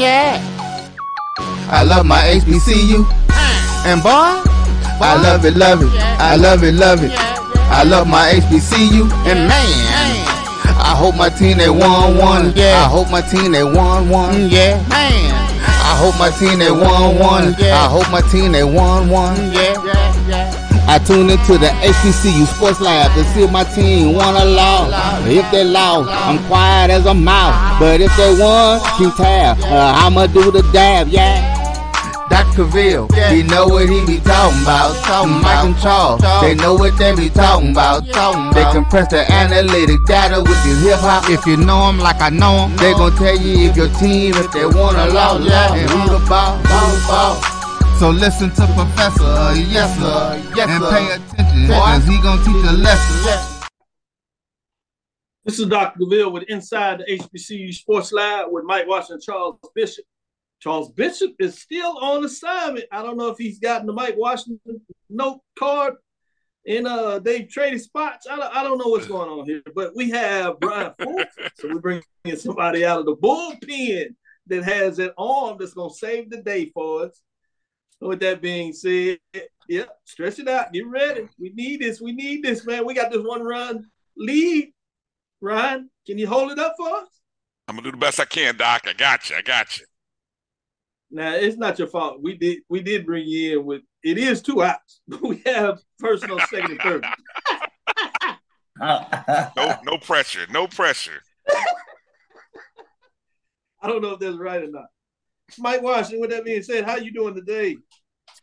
yeah. I love my HBCU. Uh. And boy, I love it, love it. I love it, love it. I love my HBCU. And man, I hope my team they won one. Yeah. I hope my team they won one. Mm, yeah. Man. I hope my team they won one. Yeah. I hope my team they won one. Yeah. I tune into the HBCU Sports Lab to see if my team won or lost. If they lost, I'm quiet as a mouse. But if they won, keep tab. Uh, I'ma do the dab, yeah. Dr. Cavil, yeah. he know what he be talking about. Talking Mike and Charles, they know what they be talking about. Talking they compress the analytic data with the hip hop. If you know them like I know them, they gon' tell you if your team, if they won or lost, and who the ball, ball, ball. So listen to Professor, yes sir, yes, and pay attention, cause he gonna teach a lesson. This is Dr. Cavil with Inside the HBCU Sports Lab with Mike Washington, Charles Bishop. Charles Bishop is still on assignment. I don't know if he's gotten the Mike Washington note card and uh they traded spots. I don't, I don't know what's going on here, but we have Brian Fulford. so we're bringing somebody out of the bullpen that has an arm that's gonna save the day for us with that being said, yeah, stretch it out. Get ready. We need this. We need this, man. We got this one run lead. Ryan, can you hold it up for us? I'm gonna do the best I can, Doc. I got you. I got you. Now it's not your fault. We did we did bring you in with it is two outs. We have personal second and third. no no pressure. No pressure. I don't know if that's right or not. Mike Washington, with that being said, how you doing today?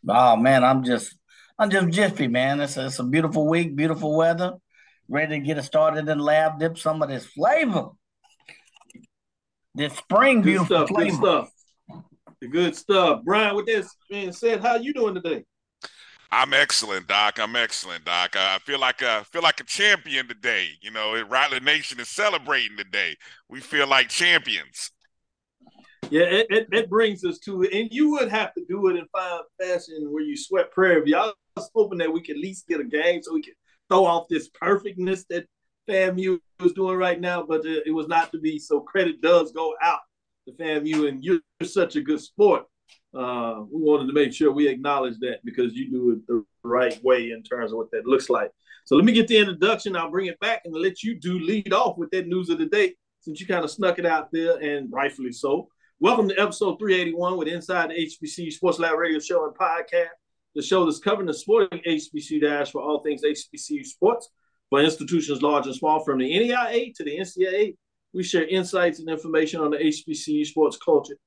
Oh man, I'm just I'm just jiffy, man. It's a, it's a beautiful week, beautiful weather. Ready to get it started in lab, dip some of this flavor. This spring good beautiful stuff, flavor. Good stuff. The good stuff. Brian, with this being said, how you doing today? I'm excellent, Doc. I'm excellent, Doc. I feel like a feel like a champion today. You know, Rattler Nation is celebrating today. We feel like champions. Yeah, it, it, it, brings us to it. And you would have to do it in fine fashion where you sweat prayer. Y'all was hoping that we could at least get a game so we could throw off this perfectness that FAMU is doing right now, but it was not to be. So credit does go out to FAMU, and you're such a good sport. Uh, we wanted to make sure we acknowledge that because you do it the right way in terms of what that looks like. So let me get the introduction. I'll bring it back and let you do lead off with that news of the day since you kind of snuck it out there and rightfully so. Welcome to episode 381 with Inside the HBCU Sports Lab Radio Show and Podcast, the show that's covering the sporting HBCU dash for all things HBCU sports for institutions large and small, from the NAIA to the NCAA. We share insights and information on the HBCU sports culture,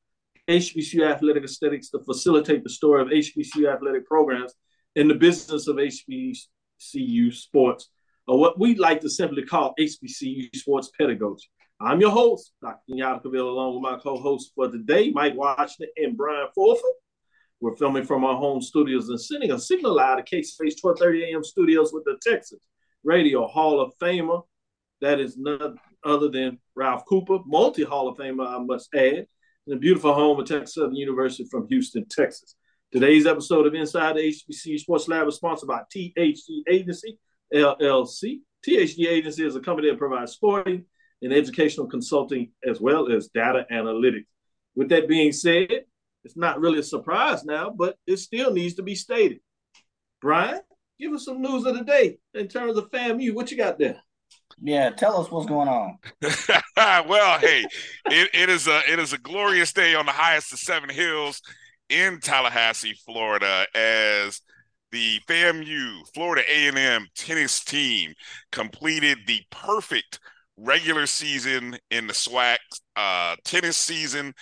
HBCU athletic aesthetics to facilitate the story of HBCU athletic programs in the business of HBCU sports, or what we like to simply call HBCU sports pedagogy. I'm your host, Dr. Kenyatta along with my co-host for today, Mike Washington and Brian Fulford. We're filming from our home studios and sending a signal out of K-Space 1230 AM studios with the Texas Radio Hall of Famer. That is none other than Ralph Cooper, multi-Hall of Famer, I must add, in a beautiful home of Texas Southern University from Houston, Texas. Today's episode of Inside the HBC Sports Lab is sponsored by THD Agency, LLC. THD Agency is a company that provides sporting, in educational consulting as well as data analytics. With that being said, it's not really a surprise now, but it still needs to be stated. Brian, give us some news of the day in terms of FAMU. What you got there? Yeah, tell us what's going on. well, hey, it, it is a it is a glorious day on the highest of seven hills in Tallahassee, Florida, as the FAMU Florida A&M tennis team completed the perfect regular season in the SWAC, uh, tennis season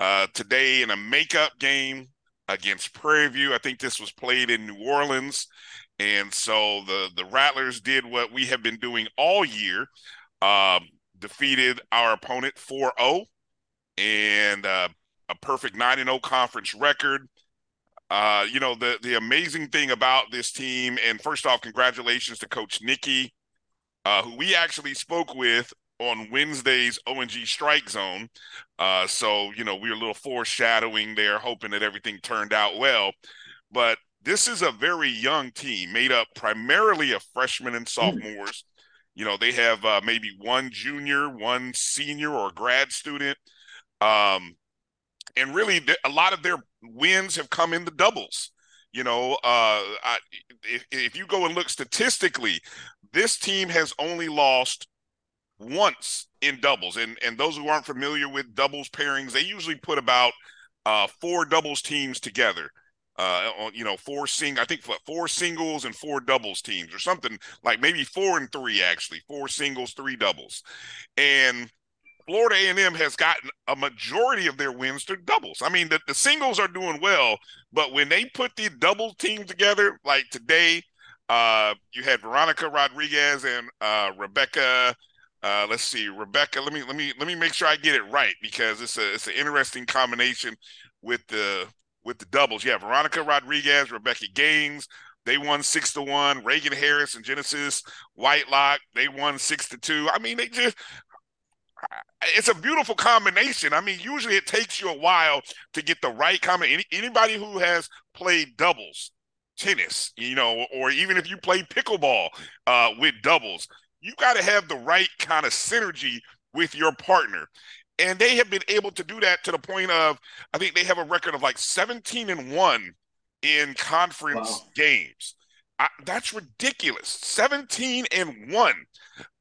uh, today in a makeup game against Prairie View. I think this was played in New Orleans. And so the, the Rattlers did what we have been doing all year, um, defeated our opponent 4 0 and uh, a perfect 9 0 conference record. Uh, you know, the, the amazing thing about this team, and first off, congratulations to Coach Nikki uh, who we actually spoke with on Wednesday's ONG Strike Zone. Uh, so, you know, we were a little foreshadowing there, hoping that everything turned out well. But this is a very young team made up primarily of freshmen and hmm. sophomores. You know, they have uh, maybe one junior, one senior, or grad student. Um, and really a lot of their wins have come in the doubles. You know, uh, I, if, if you go and look statistically, this team has only lost once in doubles. And and those who aren't familiar with doubles pairings, they usually put about uh, four doubles teams together. Uh, you know, four sing. I think four singles and four doubles teams, or something like maybe four and three actually, four singles, three doubles, and Florida A&M has gotten a majority of their wins to doubles. I mean, the, the singles are doing well, but when they put the double team together, like today, uh, you had Veronica Rodriguez and uh, Rebecca. Uh, let's see, Rebecca. Let me let me let me make sure I get it right because it's a it's an interesting combination with the with the doubles. Yeah, Veronica Rodriguez, Rebecca Gaines. They won six to one. Reagan Harris and Genesis Whitelock, they won six to two. I mean, they just it's a beautiful combination. I mean, usually it takes you a while to get the right combination. Any, anybody who has played doubles, tennis, you know, or even if you play pickleball uh, with doubles, you got to have the right kind of synergy with your partner. And they have been able to do that to the point of, I think they have a record of like 17 and 1 in conference wow. games. I, that's ridiculous. 17 and 1.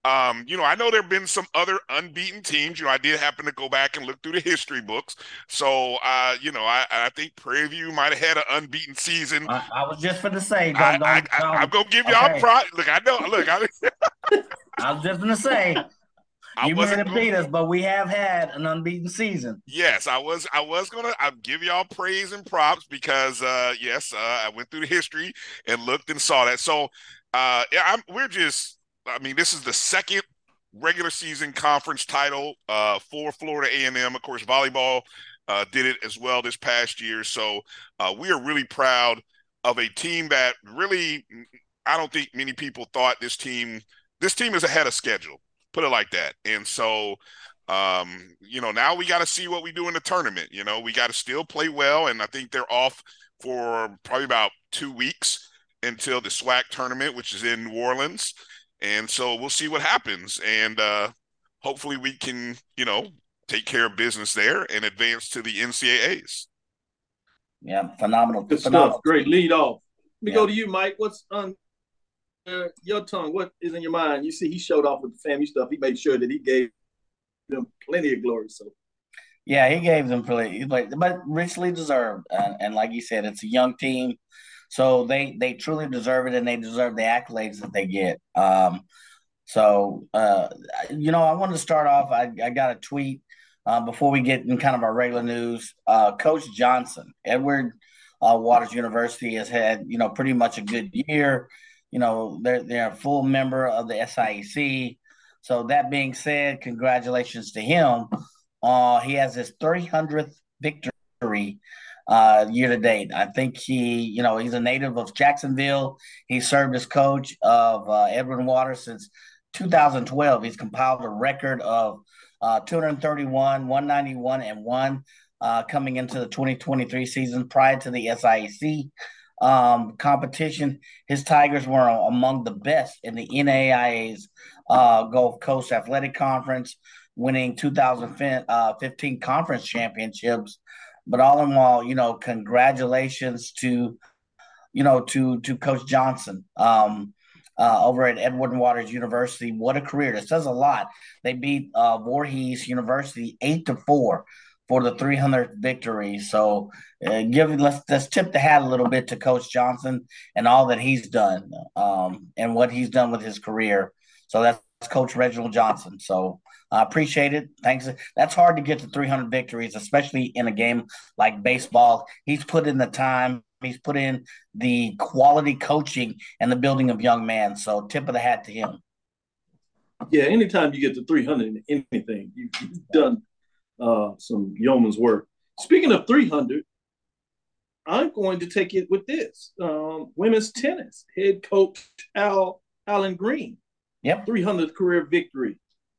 Um, you know, I know there have been some other unbeaten teams. You know, I did happen to go back and look through the history books. So, uh, you know, I, I think Prairie View might have had an unbeaten season. I, I was just going to say, don't, I, don't, I, am going to give y'all okay. pride. Look, I know. Look, I, I was just going to say, you may have beat us, but we have had an unbeaten season. Yes, I was. I was gonna. I'll give y'all praise and props because, uh, yes, uh, I went through the history and looked and saw that. So, uh, yeah, I'm, we're just I mean, this is the second regular season conference title uh, for Florida A&M. Of course, volleyball uh, did it as well this past year. So uh, we are really proud of a team that really, I don't think many people thought this team. This team is ahead of schedule. Put it like that. And so, um, you know, now we got to see what we do in the tournament. You know, we got to still play well, and I think they're off for probably about two weeks until the SWAC tournament, which is in New Orleans. And so we'll see what happens. And uh, hopefully we can, you know, take care of business there and advance to the NCAAs. Yeah, phenomenal. Good phenomenal. stuff. Great lead off. Let me yeah. go to you, Mike. What's on your tongue? What is in your mind? You see, he showed off with the family stuff. He made sure that he gave them plenty of glory. So, yeah, he gave them plenty, but but richly deserved. And, and like you said, it's a young team. So they they truly deserve it, and they deserve the accolades that they get. Um, so uh, you know, I wanted to start off. I, I got a tweet uh, before we get in kind of our regular news. Uh, Coach Johnson, Edward uh, Waters University, has had you know pretty much a good year. You know, they're they're a full member of the SIAC. So that being said, congratulations to him. Uh, he has his 300th victory uh, year to date. I think he, you know, he's a native of Jacksonville. He served as coach of uh, Edward Waters since 2012. He's compiled a record of uh, 231, 191, and one uh, coming into the 2023 season prior to the SIAC um, competition. His Tigers were among the best in the NAIA's uh, Gulf Coast Athletic Conference, winning 2015 uh, conference championships but all in all, you know, congratulations to, you know, to to Coach Johnson um, uh, over at Edward Waters University. What a career! This says a lot. They beat uh, Voorhees University eight to four for the 300th victory. So, uh, give let's let's tip the hat a little bit to Coach Johnson and all that he's done um, and what he's done with his career. So that's Coach Reginald Johnson. So I appreciate it. Thanks. That's hard to get to 300 victories, especially in a game like baseball. He's put in the time. He's put in the quality coaching and the building of young men. So tip of the hat to him. Yeah, anytime you get to 300 in anything, you, have done uh, some yeoman's work. Speaking of 300, I'm going to take it with this um, women's tennis head coach Al Alan Green. Yep. 300th career victory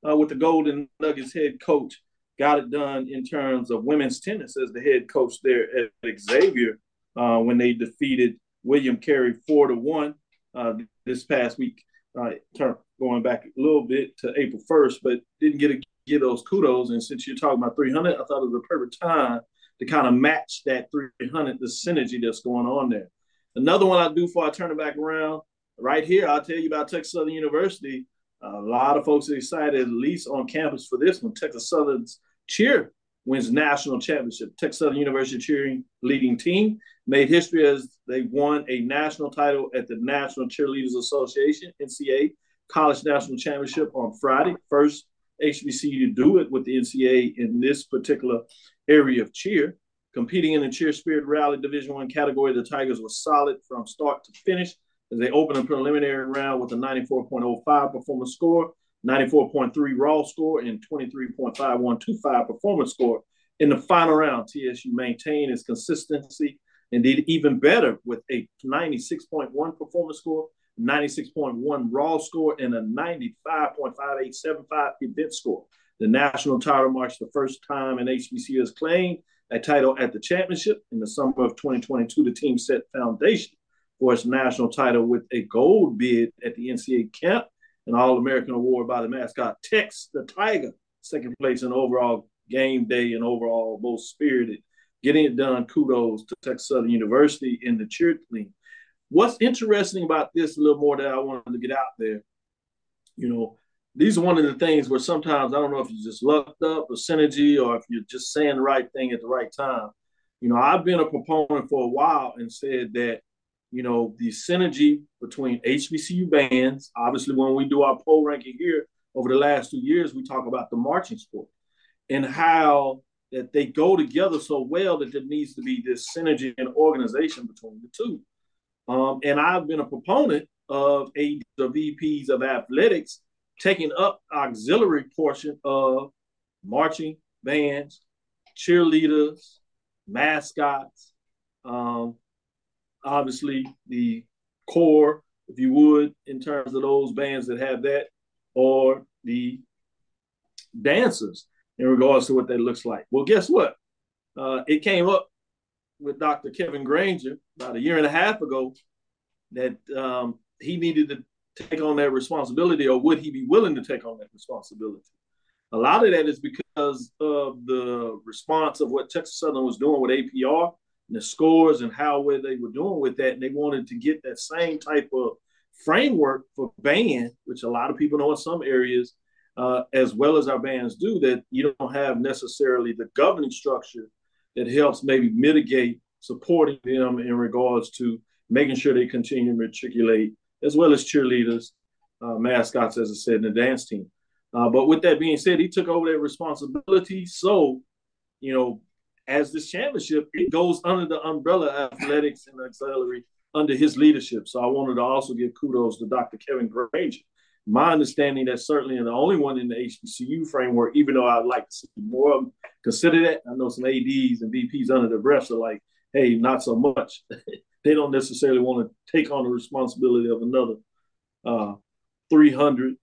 uh, with the Golden Nuggets head coach. Got it done in terms of women's tennis as the head coach there at Xavier uh, when they defeated William Carey four to one uh, this past week. Uh, going back a little bit to April first, but didn't get to get those kudos. And since you're talking about 300, I thought it was a perfect time to kind of match that 300, the synergy that's going on there. Another one I do before I turn it back around, right here, I'll tell you about Texas Southern University. a lot of folks are excited, at least on campus, for this one. Texas Southern's cheer wins national championship. Texas Southern University cheering leading team made history as they won a national title at the National Cheerleaders Association (NCA) College National Championship on Friday. First HBCU to do it with the NCA in this particular area of cheer. Competing in the cheer spirit rally Division One category, the Tigers were solid from start to finish as they opened a preliminary round with a 94.05 performance score, 94.3 raw score, and 23.5125 performance score. In the final round, TSU maintained its consistency and did even better with a 96.1 performance score, 96.1 raw score, and a 95.5875 event score. The national title marks the first time an HBCU has claimed a title at the championship. In the summer of 2022, the team set foundation for its national title with a gold bid at the NCAA camp, an All American award by the mascot Tex the Tiger, second place in overall game day and overall most spirited. Getting it done, kudos to Texas Southern University in the cheerleading. What's interesting about this a little more that I wanted to get out there, you know, these are one of the things where sometimes I don't know if you just lucked up or synergy or if you're just saying the right thing at the right time. You know, I've been a proponent for a while and said that, you know, the synergy between HBCU bands, obviously when we do our poll ranking here over the last two years, we talk about the marching sport and how that they go together so well that there needs to be this synergy and organization between the two. Um, and I've been a proponent of a the VPs of athletics taking up auxiliary portion of marching bands, cheerleaders, mascots, um, obviously the core, if you would, in terms of those bands that have that, or the dancers in regards to what that looks like. Well, guess what? Uh, it came up with Dr. Kevin Granger about a year and a half ago that um, he needed to take on that responsibility, or would he be willing to take on that responsibility? A lot of that is because of the response of what Texas Southern was doing with APR and the scores and how well they were doing with that. And they wanted to get that same type of framework for band, which a lot of people know in some areas, uh, as well as our bands do, that you don't have necessarily the governing structure that helps maybe mitigate supporting them in regards to making sure they continue to matriculate as well as cheerleaders, uh, mascots, as I said, and the dance team. Uh, but with that being said, he took over that responsibility. So, you know, as this championship, it goes under the umbrella athletics and auxiliary under his leadership. So I wanted to also give kudos to Dr. Kevin Granger. My understanding that certainly and the only one in the HBCU framework, even though I'd like to see more of them consider that. I know some ADs and VPs under the breath are like, hey, not so much. they don't necessarily want to take on the responsibility of another uh, 300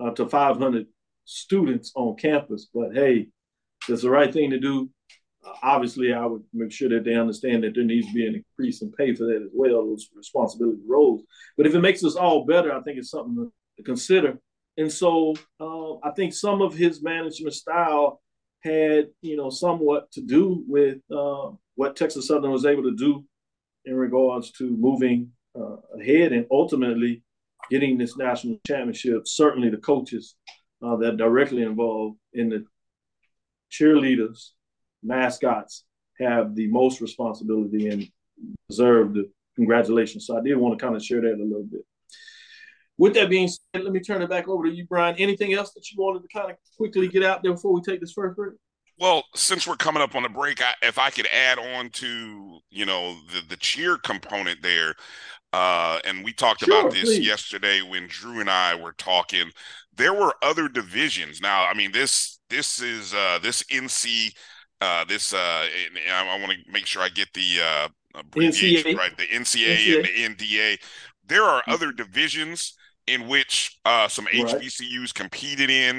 uh, to 500 students on campus. But hey, it's the right thing to do. Uh, obviously, I would make sure that they understand that there needs to be an increase in pay for that as well, those responsibility roles. But if it makes us all better, I think it's something to, consider. And so uh, I think some of his management style had, you know, somewhat to do with uh, what Texas Southern was able to do in regards to moving uh, ahead and ultimately getting this national championship. Certainly, the coaches uh, that directly involved in the cheerleaders, mascots have the most responsibility and deserve the congratulations. So I did want to kind of share that a little bit. With that being said, let me turn it back over to you, Brian. Anything else that you wanted to kind of quickly get out there before we take this first break? Well, since we're coming up on the break, I, if I could add on to you know the the cheer component there, uh, and we talked sure, about this please. yesterday when Drew and I were talking. There were other divisions. Now, I mean this this is uh, this NC uh, this uh, I, I want to make sure I get the uh, abbreviation NCA. right. The NCA, NCA, and the NDA. There are mm-hmm. other divisions in which uh, some right. HBCUs competed in.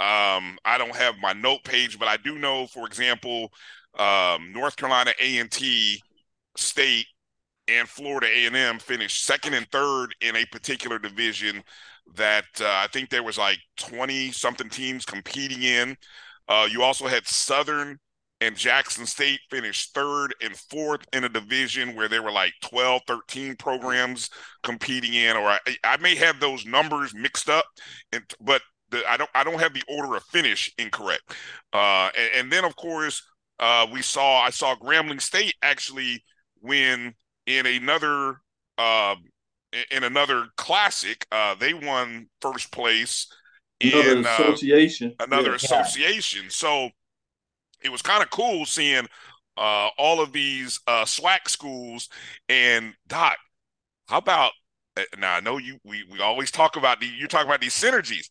Um, I don't have my note page, but I do know, for example, um, North Carolina A and T State and Florida A and M finished second and third in a particular division that uh, I think there was like twenty something teams competing in. Uh, you also had Southern and Jackson State finished third and fourth in a division where there were like 12, 13 programs competing in, or I, I may have those numbers mixed up, and but the, I don't I don't have the order of finish incorrect. Uh, and, and then of course uh, we saw I saw Grambling State actually win in another uh, in another classic. Uh, they won first place another in uh, association. another Yeah. association. So it was kind of cool seeing uh, all of these uh, SWAC schools. And Doc, how about uh, now? I know you. We we always talk about the. You're talking about these synergies.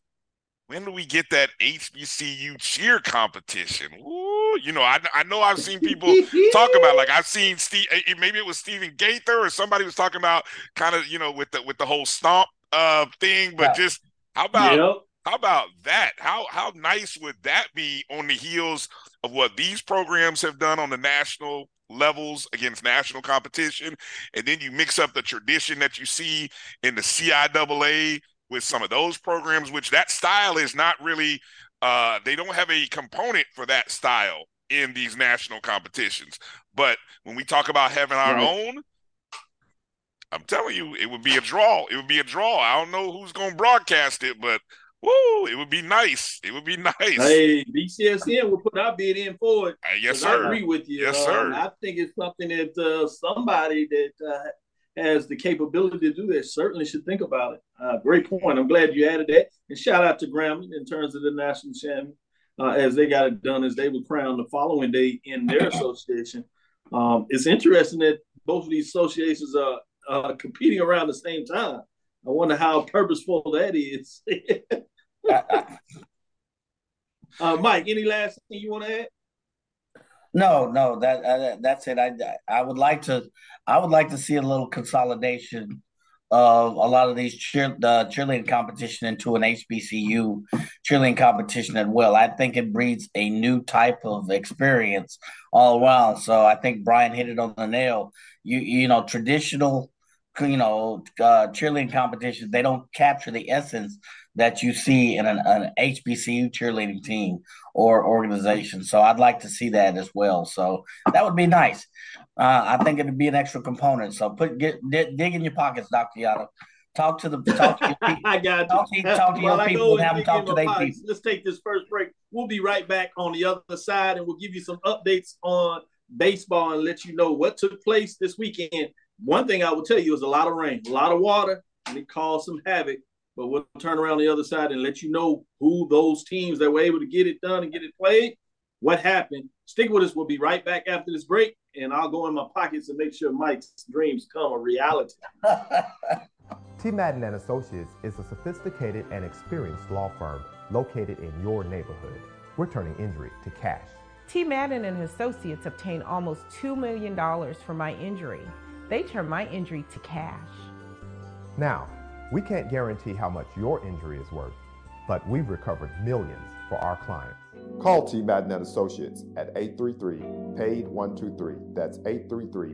When do we get that HBCU cheer competition? Ooh, you know, I I know I've seen people talk about like I've seen Steve. eh, eh, Maybe it was Stephen Gaither or somebody was talking about kind of you know with the with the whole stomp uh thing. But Yeah. just how about Yep. how about that? How how nice would that be on the heels of what these programs have done on the national levels against national competition, and then you mix up the tradition that you see in the CIAA with some of those programs, which that style is not really. Uh, they don't have a component for that style in these national competitions. But when we talk about having our own, I'm telling you, it would be a draw. It would be a draw. I don't know who's going to broadcast it, but woo, it would be nice. It would be nice. Hey, BCSN will put our bid in for it. Uh, yes, 'cause I agree with you. Yes, Um, sir. I think it's something that uh, somebody that uh, has the capability to do that certainly should think about it. Uh, great point. I'm glad you added that. And shout out to Grambling in terms of the national champion, uh, as they got it done, as they were crowned the following day in their association. Um, it's interesting that both of these associations are uh, competing around the same time. I wonder how purposeful that is. uh, Mike, any last thing you want to add? No, no, that, uh, that's it. I I would like to I would like to see a little consolidation of a lot of these cheer cheerleading competition into an HBCU cheerleading competition as well. I think it breeds a new type of experience all around. So I think Brian hit it on the nail. You you know traditional you know uh, cheerleading competitions they don't capture the essence that you see in an, an HBCU cheerleading team or organization. So I'd like to see that as well. So that would be nice. Uh, I think it'd be an extra component. So put get, dig, dig in your pockets, Doctor Yada. Talk to the talk to your people. I got Talk you. to- talk to your I people and have them talk to their people. Let's take this first break. We'll be right back on the other side, and we'll give you some updates on baseball and let you know what took place this weekend. One thing I will tell you is a lot of rain, a lot of water, and it caused some havoc. But we'll turn around the other side and let you know who those teams that were able to get it done and get it played, what happened. Stick with us. We'll be right back after this break, and I'll go in my pockets and make sure Mike's dreams come a reality. T. Madden and Associates is a sophisticated and experienced law firm located in your neighborhood. We're turning injury to cash. T. Madden and Associates obtained almost $2 million for my injury. They turned my injury to cash. Now, we can't guarantee how much your injury is worth, but we've recovered millions for our clients. Call T. Madden Associates at 833 PAID 123. That's 833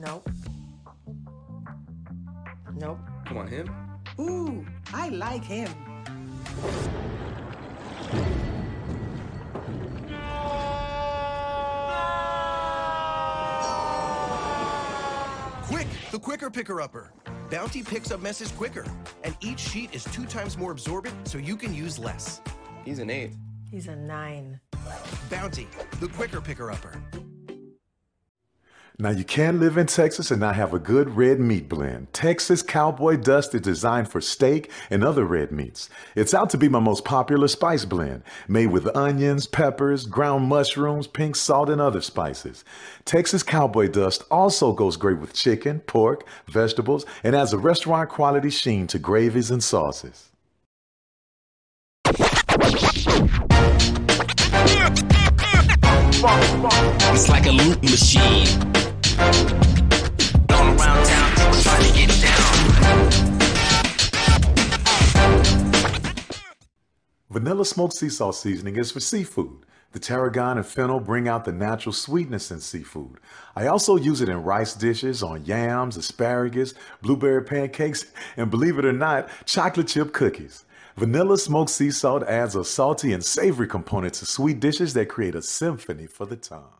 Nope. Nope. Come on, him. Ooh, I like him. Quick, the quicker picker upper. Bounty picks up messes quicker, and each sheet is two times more absorbent, so you can use less. He's an eight. He's a nine. Bounty, the quicker picker upper. Now, you can live in Texas and not have a good red meat blend. Texas Cowboy Dust is designed for steak and other red meats. It's out to be my most popular spice blend, made with onions, peppers, ground mushrooms, pink salt, and other spices. Texas Cowboy Dust also goes great with chicken, pork, vegetables, and adds a restaurant quality sheen to gravies and sauces. It's like a loop machine. Vanilla smoked sea salt seasoning is for seafood. The tarragon and fennel bring out the natural sweetness in seafood. I also use it in rice dishes, on yams, asparagus, blueberry pancakes, and believe it or not, chocolate chip cookies. Vanilla smoked sea salt adds a salty and savory component to sweet dishes that create a symphony for the tongue.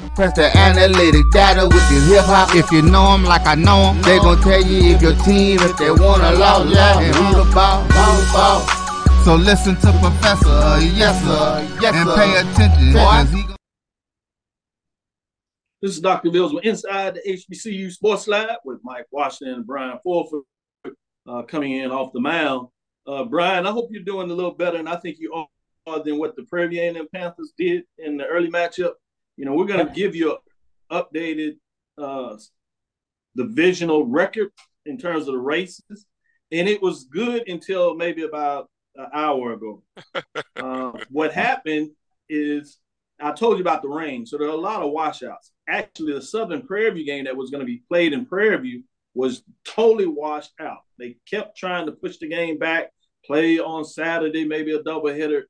Press the analytic data with your hip hop. If you know them like I know them, they gon' tell you if your team, if they wanna law, law, and who the ball, who the ball. So listen to Professor, yes sir, yes and pay attention. Boy. This is Dr. Mills with Inside the HBCU Sports Lab with Mike Washington and Brian Fulford uh, coming in off the mound. Uh, Brian, I hope you're doing a little better, and I think you are than what the Prairie and Panthers did in the early matchup. You know, we're going to give you updated uh, divisional record in terms of the races, and it was good until maybe about an hour ago. uh, what happened is I told you about the rain, so there are a lot of washouts. Actually, the Southern Prairie View game that was going to be played in Prairie View was totally washed out. They kept trying to push the game back, play on Saturday, maybe a doubleheader.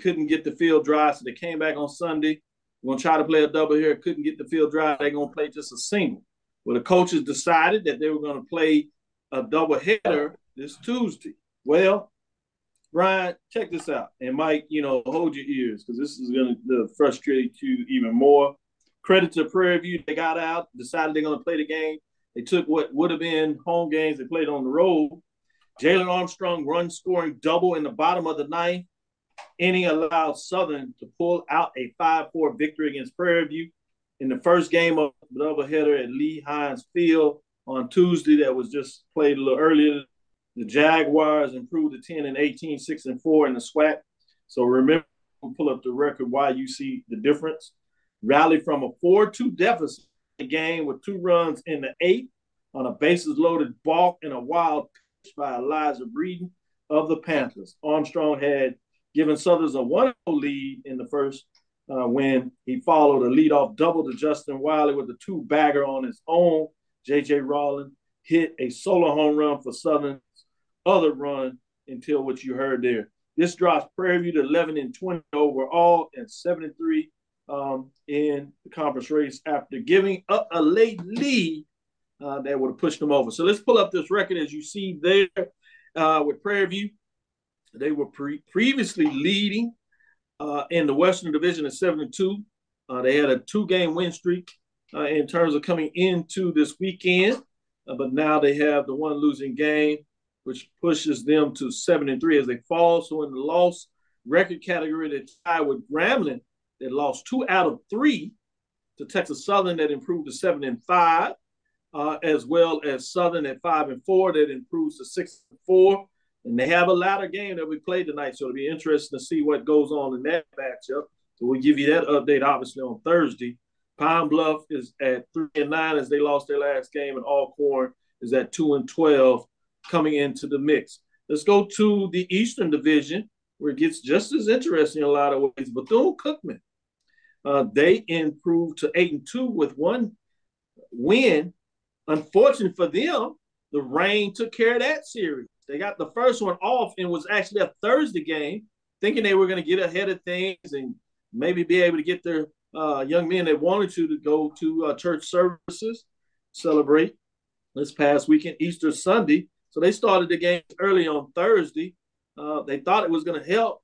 Couldn't get the field dry, so they came back on Sunday. We're gonna try to play a double here. Couldn't get the field dry. They're gonna play just a single. Well, the coaches decided that they were gonna play a double header this Tuesday. Well, Brian, check this out, and Mike, you know, hold your ears because this is gonna frustrate you even more. Credit to Prairie View, they got out, decided they're gonna play the game. They took what would have been home games, they played on the road. Jalen Armstrong run scoring double in the bottom of the ninth inning allowed Southern to pull out a 5-4 victory against Prairie View in the first game of the doubleheader at Lee Hines Field on Tuesday that was just played a little earlier. The Jaguars improved to 10 and 18, 6 and 4 in the SWAC. So remember, pull up the record why you see the difference. Rally from a 4-2 deficit game with two runs in the eighth on a bases loaded balk and a wild pitch by Elijah Breeden of the Panthers. Armstrong had given Southers a 1 lead in the first uh, when he followed a leadoff double to Justin Wiley with a two bagger on his own. J.J. Rawlins hit a solo home run for Southern's other run until what you heard there. This drops Prairie View to 11 and 20 overall and 7 and 3 um, in the conference race after giving up a late lead uh, that would have pushed them over. So let's pull up this record as you see there uh, with Prairie View. They were pre- previously leading uh, in the Western Division at 7 and 2. Uh, they had a two game win streak uh, in terms of coming into this weekend, uh, but now they have the one losing game, which pushes them to 7 and 3 as they fall. So in the loss record category, they tie with Grambling, they lost two out of three to Texas Southern that improved to 7 and 5. Uh, as well as Southern at five and four that improves to six and four. And they have a ladder game that we played tonight, so it'll be interesting to see what goes on in that matchup. So we'll give you that update obviously on Thursday. Pine Bluff is at three and nine as they lost their last game, and Alcorn is at two and twelve coming into the mix. Let's go to the Eastern Division where it gets just as interesting in a lot of ways. Bethune Cookman, uh, they improved to eight and two with one win. Unfortunately for them, the rain took care of that series. They got the first one off and was actually a Thursday game, thinking they were going to get ahead of things and maybe be able to get their uh, young men that wanted to to go to uh, church services, celebrate this past weekend, Easter Sunday. So they started the game early on Thursday. Uh, they thought it was going to help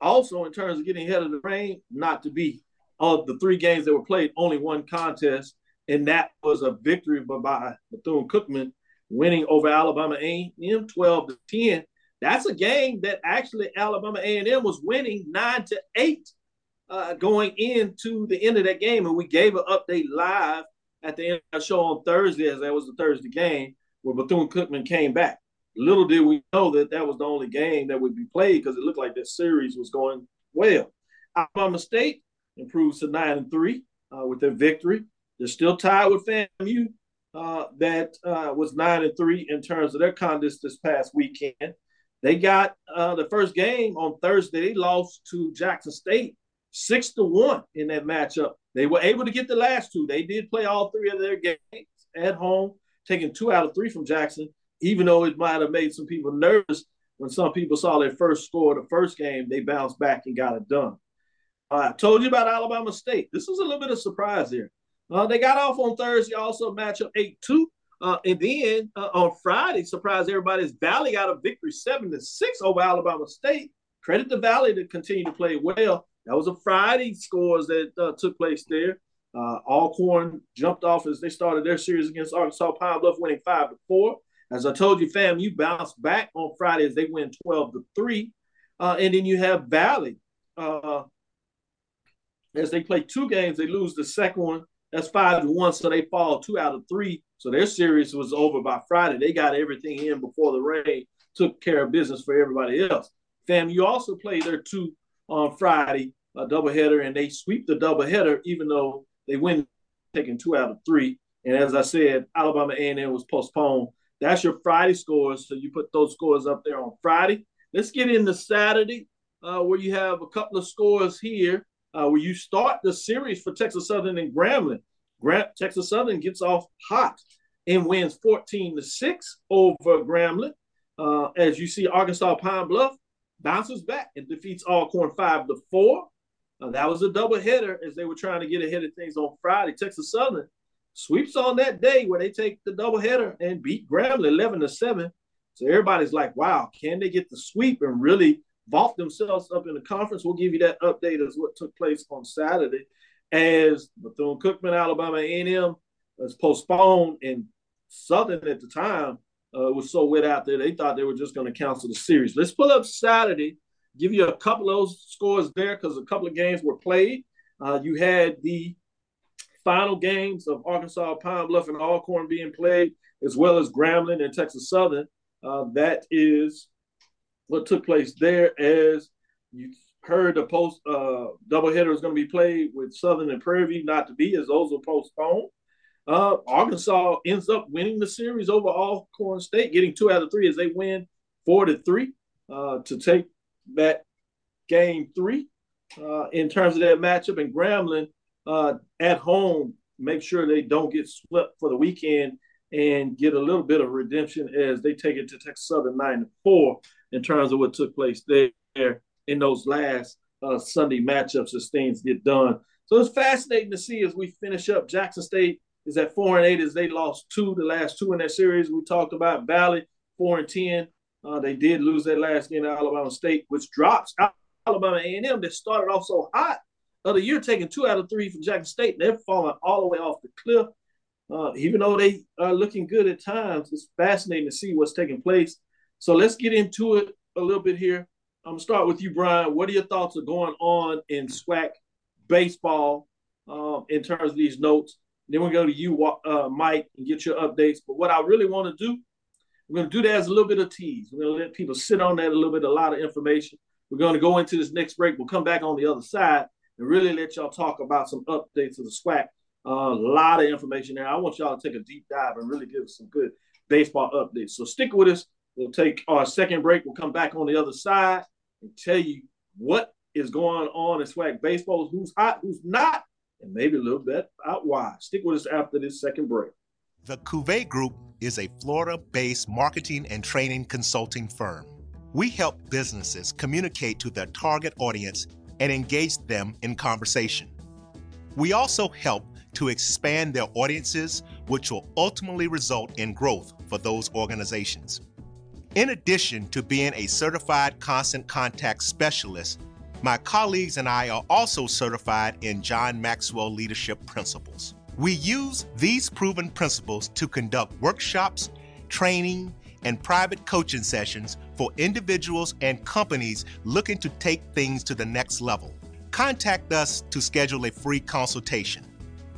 also in terms of getting ahead of the rain, not to be. Of the three games that were played, only one contest, and that was a victory by Bethune Cookman winning over Alabama A&M 12 to 10. That's a game that actually Alabama A&M was winning nine to eight uh, going into the end of that game, and we gave an update live at the end of the show on Thursday, as that was the Thursday game where Bethune Cookman came back. Little did we know that that was the only game that would be played because it looked like that series was going well. Alabama State improves to nine and three uh, with their victory. They're still tied with FAMU, uh, that uh, was nine and three in terms of their contest this past weekend. They got uh, the first game on Thursday. They lost to Jackson State six to one in that matchup. They were able to get the last two. They did play all three of their games at home, taking two out of three from Jackson, even though it might have made some people nervous when some people saw their first score the first game. They bounced back and got it done. I told you about Alabama State. This was a little bit of surprise here. Uh, they got off on Thursday, also matchup 8 2. Uh, and then uh, on Friday, surprise everybody, Valley got a victory 7 to 6 over Alabama State. Credit the Valley to continue to play well. That was a Friday scores that uh, took place there. Uh, Alcorn jumped off as they started their series against Arkansas Pine Bluff, winning 5 to 4. As I told you, FAMU bounced back on Friday as they win 12 to 3. Uh, and then you have Valley. as they play two games, they lose the second one that's five to one, so they fall two out of three. So their series was over by Friday. They got everything in before the rain took care of business for everybody else. FAMU also played their two on Friday, a doubleheader, and they sweep the doubleheader, even though they win taking two out of three. And as I said, Alabama A&M was postponed. That's your Friday scores. So you put those scores up there on Friday. Let's get into Saturday, uh, where you have a couple of scores here uh, where you start the series for Texas Southern and Grambling. Gra- Texas Southern gets off hot and wins 14 to 6 over Grambling. Uh, as you see, Arkansas Pine Bluff bounces back and defeats Alcorn 5 to 4. Uh, that was a double header as they were trying to get ahead of things on Friday. Texas Southern sweeps on that day where they take the double header and beat Grambling 11 to 7. So everybody's like, wow, can they get the sweep and really vault themselves up in the conference. We'll give you that update as what took place on Saturday as Bethune Cookman, Alabama A&M was postponed and Southern at the time uh, was so wet out there they thought they were just going to cancel the series. Let's pull up Saturday, give you a couple of those scores there because a couple of games were played. Uh, you had the final games of Arkansas, Pine Bluff, and Alcorn being played, as well as Grambling and Texas Southern. Uh, that is what took place there as you heard the post uh, doubleheader was going to be played with Southern and Prairie View not to be as those were postponed. Uh, Arkansas ends up winning the series over Alcorn State, getting two out of three as they win four to three uh, to take that game three uh, in terms of that matchup. And Grambling uh, at home make sure they don't get swept for the weekend and get a little bit of redemption as they take it to Texas Southern nine to four in terms of what took place there in those last uh, Sunday matchups as things get done. So it's fascinating to see as we finish up. Jackson State is at four and eight as they lost two, the last two in that series. We talked about Valley four and ten. Uh, they did lose that last game to Alabama State, which drops Alabama A&M that started off so hot of the year, taking two out of three from Jackson State. They're falling all the way off the cliff. Uh, even though they are looking good at times, it's fascinating to see what's taking place so let's get into it a little bit here. I'm gonna start with you, Brian. What are your thoughts are going on in SWAC baseball um, in terms of these notes? Then we'll go to you, uh, Mike, and get your updates. But what I really want to do, we're going to do that as a little bit of tease. We're going to let people sit on that a little bit, a lot of information. We're going to go into this next break. We'll come back on the other side and really let y'all talk about some updates of the SWAC. A lot of information there. I want y'all to take a deep dive and really give us some good baseball updates. So stick with us. We'll take our second break. We'll come back on the other side and tell you what is going on in SWAC baseball, who's hot, who's not, and maybe a little bit why. Stick with us after this second break. The Cuvée Group is a Florida based marketing and training consulting firm. We help businesses communicate to their target audience and engage them in conversation. We also help to expand their audiences, which will ultimately result in growth for those organizations. In addition to being a certified constant contact specialist, my colleagues and I are also certified in John Maxwell Leadership Principles. We use these proven principles to conduct workshops, training, and private coaching sessions for individuals and companies looking to take things to the next level. Contact us to schedule a free consultation.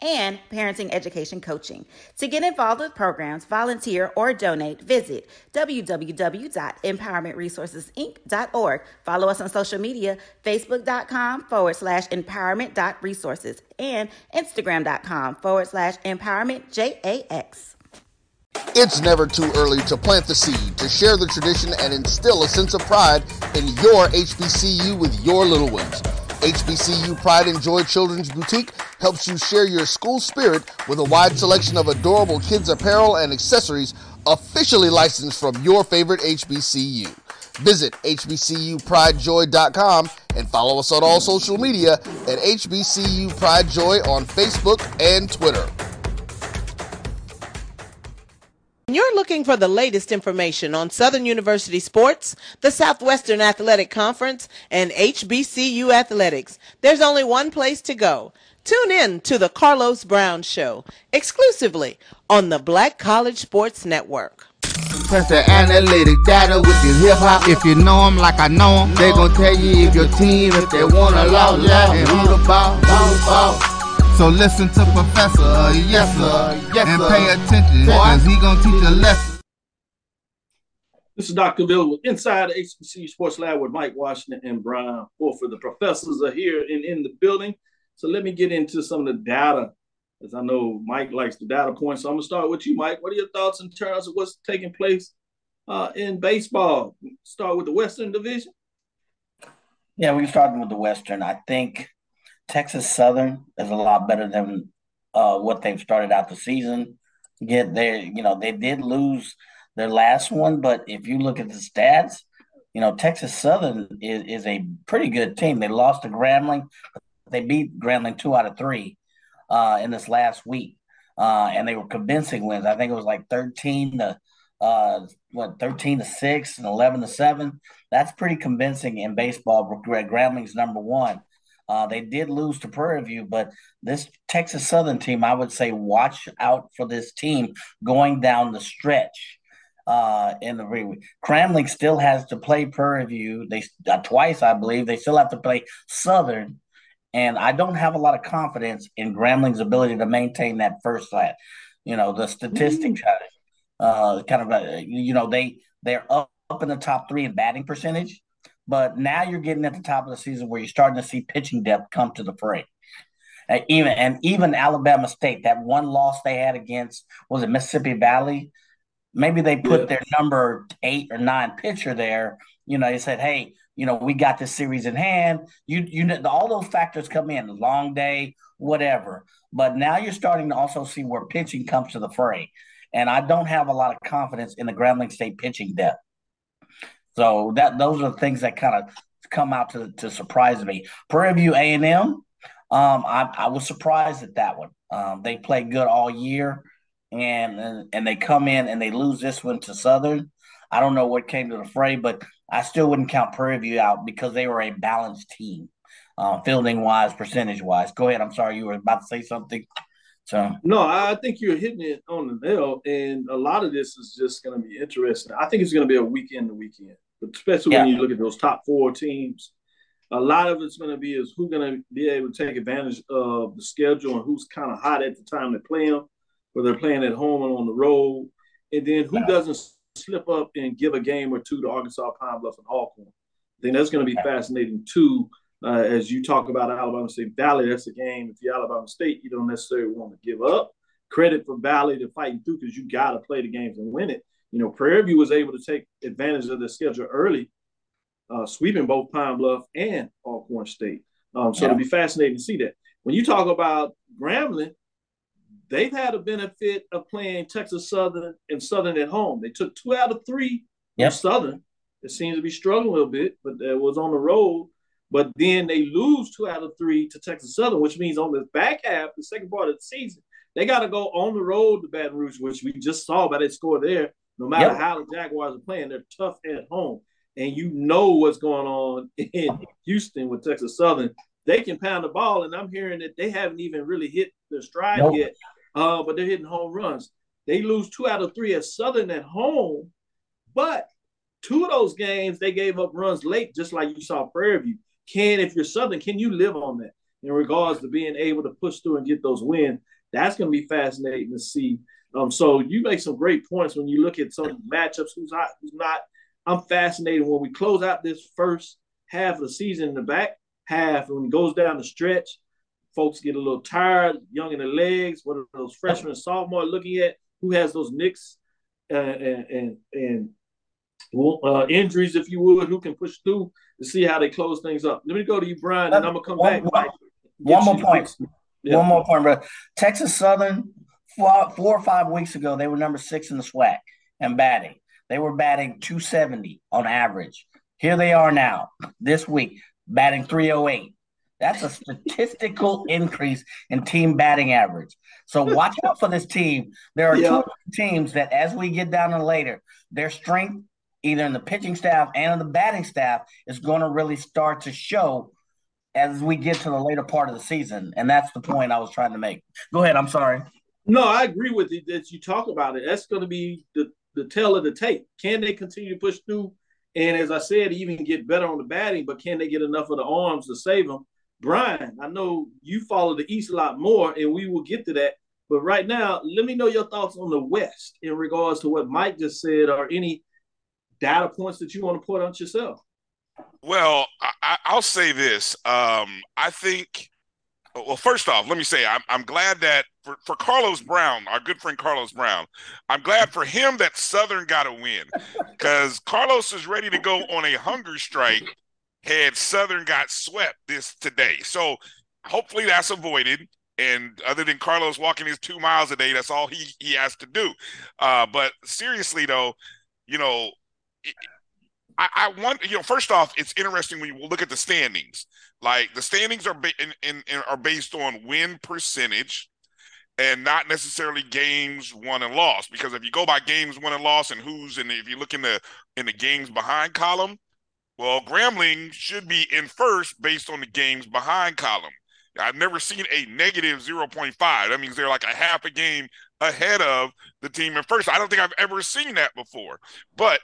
and parenting education coaching. To get involved with programs, volunteer, or donate, visit www.empowermentresourcesinc.org. Follow us on social media, facebook.com forward slash empowerment.resources and instagram.com forward slash empowermentjax. It's never too early to plant the seed, to share the tradition, and instill a sense of pride in your HBCU with your little ones. HBCU Pride and Joy Children's Boutique helps you share your school spirit with a wide selection of adorable kids' apparel and accessories officially licensed from your favorite HBCU. Visit HBCUPrideJoy.com and follow us on all social media at HBCU Pride Joy on Facebook and Twitter. You're looking for the latest information on Southern University sports, the Southwestern Athletic Conference, and HBCU athletics. There's only one place to go. Tune in to the Carlos Brown Show exclusively on the Black College Sports Network. Press the analytic data with your hip hop. If you know them like I know them, they gon' tell you if your team, if they wanna law, law, and who the ball, ball, ball. So listen to Professor, yes sir, yes, and pay attention, cause he gonna teach a lesson. This is Dr. Cavil with Inside the HBCU Sports Lab with Mike Washington and Bryan Fulford. The professors are here and in the building. So let me get into some of the data, as I know Mike likes the data points. So I'm gonna start with you, Mike. What are your thoughts in terms of what's taking place uh, in baseball? Start with the Western Division. Yeah, we can start with the Western. I think Texas Southern is a lot better than uh, what they've started out the season. Get there, you know, they did lose their last one, but if you look at the stats, you know, Texas Southern is, is a pretty good team. They lost to Grambling. They beat Grambling two out of three uh, in this last week. Uh, and they were convincing wins. I think it was like 13 to uh, what 13 to 6 and 11 to 7. That's pretty convincing in baseball. Grambling's number one. Uh, they did lose to Prairie View, but this Texas Southern team, I would say, watch out for this team going down the stretch. Uh, in the re- Grambling still has to play Prairie View. They uh, twice, I believe. They still have to play Southern, and I don't have a lot of confidence in Grambling's ability to maintain that first lat. You know, the statistics, uh, kind of, uh, you know, they they're up, up in the top three in batting percentage. But now you're getting at the top of the season where you're starting to see pitching depth come to the fray. Uh, even and even Alabama State, that one loss they had against was it Mississippi Valley? Maybe they put yeah. their number eight or nine pitcher there. You know, they said, "Hey, you know, we got this series in hand." You you know, all those factors come in, long day, whatever. But now you're starting to also see where pitching comes to the fray, and I don't have a lot of confidence in the Grambling State pitching depth. So that those are the things that kind of come out to to surprise me. Prairie View A and M, um, I, I was surprised at that one. Um, they played good all year, and, and and they come in and they lose this one to Southern. I don't know what came to the fray, but I still wouldn't count Prairie View out because they were a balanced team, uh, fielding wise, percentage wise. Go ahead. I'm sorry, you were about to say something. So no, I think you're hitting it on the nail, and a lot of this is just going to be interesting. I think it's going to be a weekend to weekend especially yeah. when you look at those top four teams. A lot of it's going to be is who's going to be able to take advantage of the schedule and who's kind of hot at the time they play them, whether they're playing at home and on the road, and then who doesn't slip up and give a game or two to Arkansas, Pine Bluff, and Alcorn. I think that's going to be fascinating too. Uh, as you talk about Alabama State Valley, that's a game. If you're Alabama State, you don't necessarily want to give up credit for Valley to fighting through because you got to play the games and win it you know, Prairie View was able to take advantage of the schedule early, uh, sweeping both Pine Bluff and Alcorn State. Um, so Yeah. it'll be fascinating to see that. When you talk about Grambling, they've had a benefit of playing Texas Southern and Southern at home. They took two out of three Yep. from Southern. It seems to be struggling a little bit, but it was on the road. But then they lose two out of three to Texas Southern, which means on the back half, the second part of the season, they got to go on the road to Baton Rouge, which we just saw by that score there. No matter Yep. how the Jaguars are playing, they're tough at home. And you know what's going on in Houston with Texas Southern. They can pound the ball, and I'm hearing that they haven't even really hit their stride Nope. yet, uh, but they're hitting home runs. They lose two out of three at Southern at home, but two of those games they gave up runs late, just like you saw Prairie View. Can if you're Southern, can you live on that in regards to being able to push through and get those wins? That's going to be fascinating to see. Um, so you make some great points when you look at some matchups. Who's hot, who's not. I'm fascinated when we close out this first half of the season in the back half, when it goes down the stretch, folks get a little tired, young in the legs. What are those freshmen and sophomore looking at? Who has those nicks uh, and and and uh, injuries, if you would, who can push through to see how they close things up. Let me go to you, Bryan, and I'm gonna come One- back. one- One more point. Yeah. One more point, bro. Texas Southern, four, four or five weeks ago, they were number six in the SWAC and batting. They were batting 270 on average. Here they are now, this week, batting 308. That's a statistical increase in team batting average. So watch out for this team. There are Yeah. two teams that, as we get down to later, their strength, either in the pitching staff and in the batting staff, is going to really start to show as we get to the later part of the season. And that's the point I was trying to make. Go ahead. I'm sorry. No, I agree with you that you talk about it. That's going to be the the tail of the tape. Can they continue to push through? And as I said, even get better on the batting, but can they get enough of the arms to save them? Bryan, I know you follow the East a lot more, and we will get to that. But right now, let me know your thoughts on the West in regards to what Mike just said, or any data points that you want to put on yourself. Well, I, I- I'll say this. Um, I think. Well, first off, let me say I'm I'm glad that for, for Carlos Brown, our good friend Carlos Brown, I'm glad for him that Southern got a win because Carlos is ready to go on a hunger strike had Southern got swept this today. So hopefully that's avoided. And other than Carlos walking his two miles a day, that's all he he has to do. Uh, but seriously though, you know, I, I want you know. First off, it's interesting when you look at the standings. Like the standings are ba- in, in, in- are based on win percentage, and not necessarily games won and lost. Because if you go by games won and lost, and who's the, if you look in the in the games behind column, well, Grambling should be in first based on the games behind column. I've never seen a negative 0.5. That means they're like a half a game ahead of the team in first. I don't think I've ever seen that before. But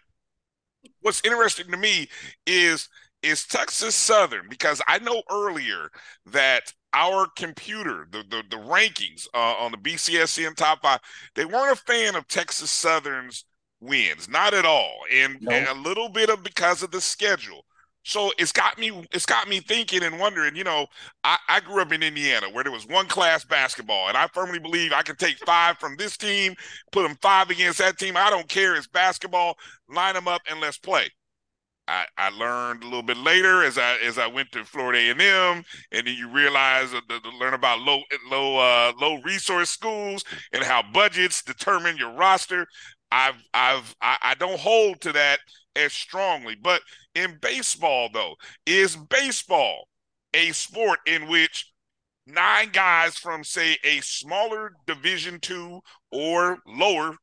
what's interesting to me is is Texas Southern because I know earlier that our computer, the the, the rankings uh, on the BCSN top five, they weren't a fan of Texas Southern's wins, not at all, and, and a little bit of because of the schedule. So it's got me it's got me thinking and wondering, you know, I, I grew up in Indiana where there was one class basketball, and I firmly believe I can take five from this team, put them five against that team. I don't care, it's basketball, line them up and let's play. I, I learned a little bit later as I as I went to Florida A and M, and then you realize uh, learn about low low uh, low resource schools and how budgets determine your roster. I've I've I, I don't hold to that as strongly, but in baseball though, is baseball a sport in which nine guys from say a smaller Division two or lower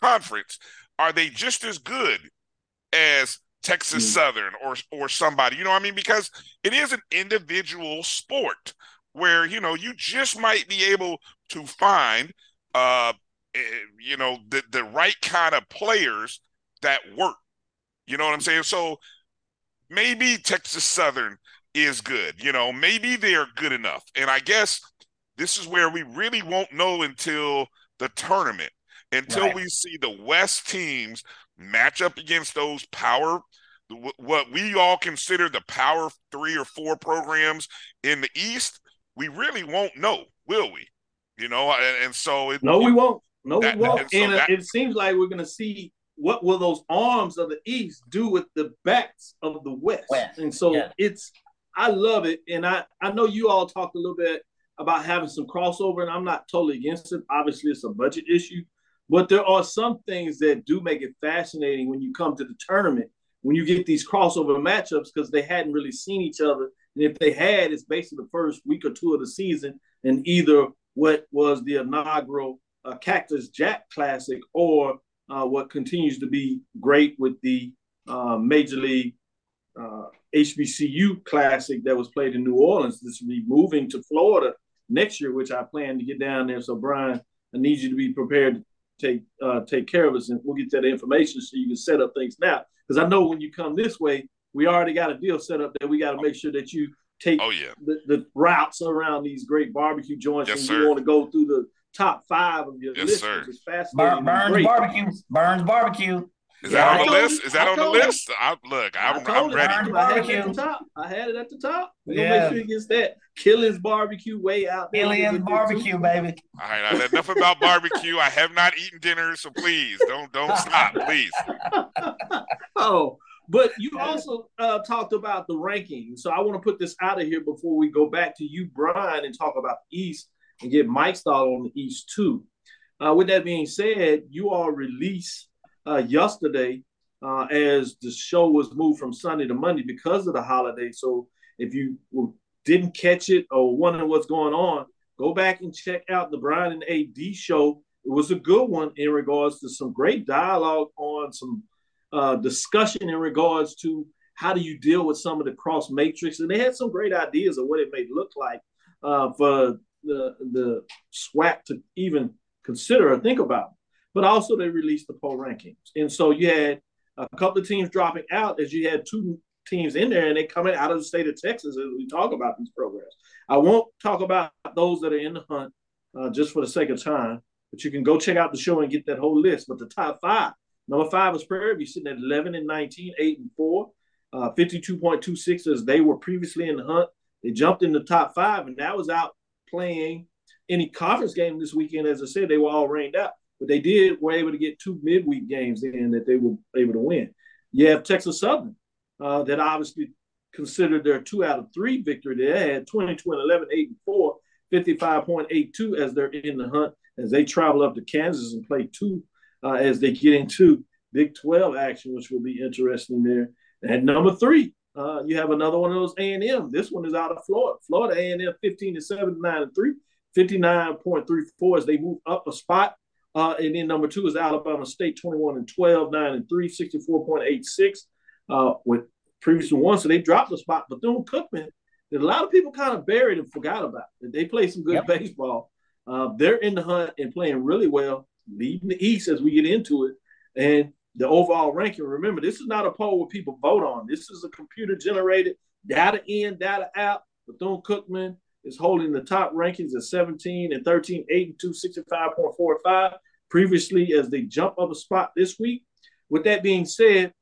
conference are they just as good as Texas Southern or or somebody. You know what I mean? Because it is an individual sport where you know you just might be able to find uh you know the the right kind of players that work. You know what I'm saying? So maybe Texas Southern is good. You know, maybe they are good enough. And I guess this is where we really won't know until the tournament, until Right. we see the West teams match up against those power, what we all consider the power three or four programs in the East. We really won't know, will we? You know, and, and so it, No, we won't. No, That- we won't. and so And uh, that- it seems like we're going to see what will those arms of the East do with the backs of the West. West, And so yeah. it's, I love it, and I I know you all talked a little bit about having some crossover, and I'm not totally against it. Obviously, it's a budget issue, but there are some things that do make it fascinating when you come to the tournament when you get these crossover matchups because they hadn't really seen each other. And if they had, it's basically the first week or two of the season, and either what was the inaugural uh, Cactus Jack Classic or uh, what continues to be great with the uh, Major League HBCU uh, Classic that was played in New Orleans. This will be moving to Florida next year, which I plan to get down there. So, Bryan, I need you to be prepared to take uh, take care of us, and we'll get that information so you can set up things now. Because I know when you come this way, we already got a deal set up that we got to make sure that you take oh, yeah. the, the routes around these great barbecue joints, yes, and you want to go through the top five of your yes, list, sir. which is fascinating. Burns Barbecue. Burns Barbecue. Is Yeah, that I on the list? you. Is that I on the told you. list? I, look, I'm, I I'm ready. I had it at the top. I had it at the top. We're gonna make sure he gets that Killian's barbecue way out there. Killian's barbecue, baby. All right, now, enough about barbecue. I have not eaten dinner, so please don't don't stop, please. Oh, but you also uh, talked about the ranking. So I want to put this out of here before we go back to you, Bryan, and talk about the East and get Mike's thought on the East too. Uh, with that being said, you all released uh, yesterday uh, as the show was moved from Sunday to Monday because of the holiday. So if you didn't catch it or wondering what's going on, go back and check out the Bryan and AD show. It was a good one in regards to some great dialogue on some uh, discussion in regards to how do you deal with some of the cross matrix, and they had some great ideas of what it may look like uh, for the the SWAC to even consider or think about. But also, they released the poll rankings, and so you had a couple of teams dropping out as you had two teams in there, and they coming out of the state of Texas as we talk about these programs. I won't talk about those that are in the hunt uh, just for the sake of time, but you can go check out the show and get that whole list. But the top five Number five is Prairie View sitting at 11 and 19, 8 and 4, uh, 52.26 as they were previously in the hunt. They jumped in the top five, and that was out playing any conference game this weekend. As I said, they were all rained out, but they did were able to get two midweek games in that they were able to win. You have Texas Southern uh, that obviously considered their two out of three victory. They had 22 and 11, 8 and 4, 55.82 as they're in the hunt as they travel up to Kansas and play two uh, as they get into Big 12 action, which will be interesting there. And number three, uh, you have another one of those A&M. This one is out of Florida. Florida A&M 15 to 7, 9 and 3, 59.34 as they move up a spot. Uh, and then number two is Alabama State 21 and 12, 9 and 3, 64.86 uh, with previous one. So they dropped a spot. but Bethune Cookman, that a lot of people kind of buried and forgot about. They play some good Yep. baseball. Uh, they're in the hunt and playing really well, leading the East as we get into it. And the overall ranking, remember, this is not a poll where people vote on. This is a computer generated data in, data out. Bethune Cookman is holding the top rankings at 17 and 13, 8 and 2, 65.45. Previously, as they jump up a spot this week. With that being said,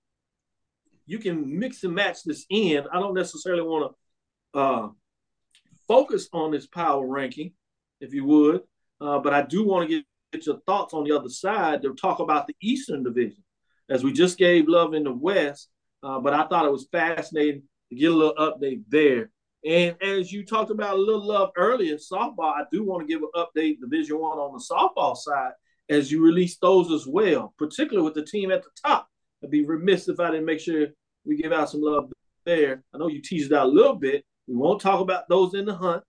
you can mix and match this in. I don't necessarily want to uh, focus on this power ranking, if you would, uh, but I do want to get, get your thoughts on the other side to talk about the Eastern Division, as we just gave love in the West. Uh, but I thought it was fascinating to get a little update there. And as you talked about a little love earlier, softball, I do want to give an update Division One on the softball side as you release those as well, particularly with the team at the top. I'd be remiss if I didn't make sure we give out some love there. I know you teased out a little bit. We won't talk about those in the hunt,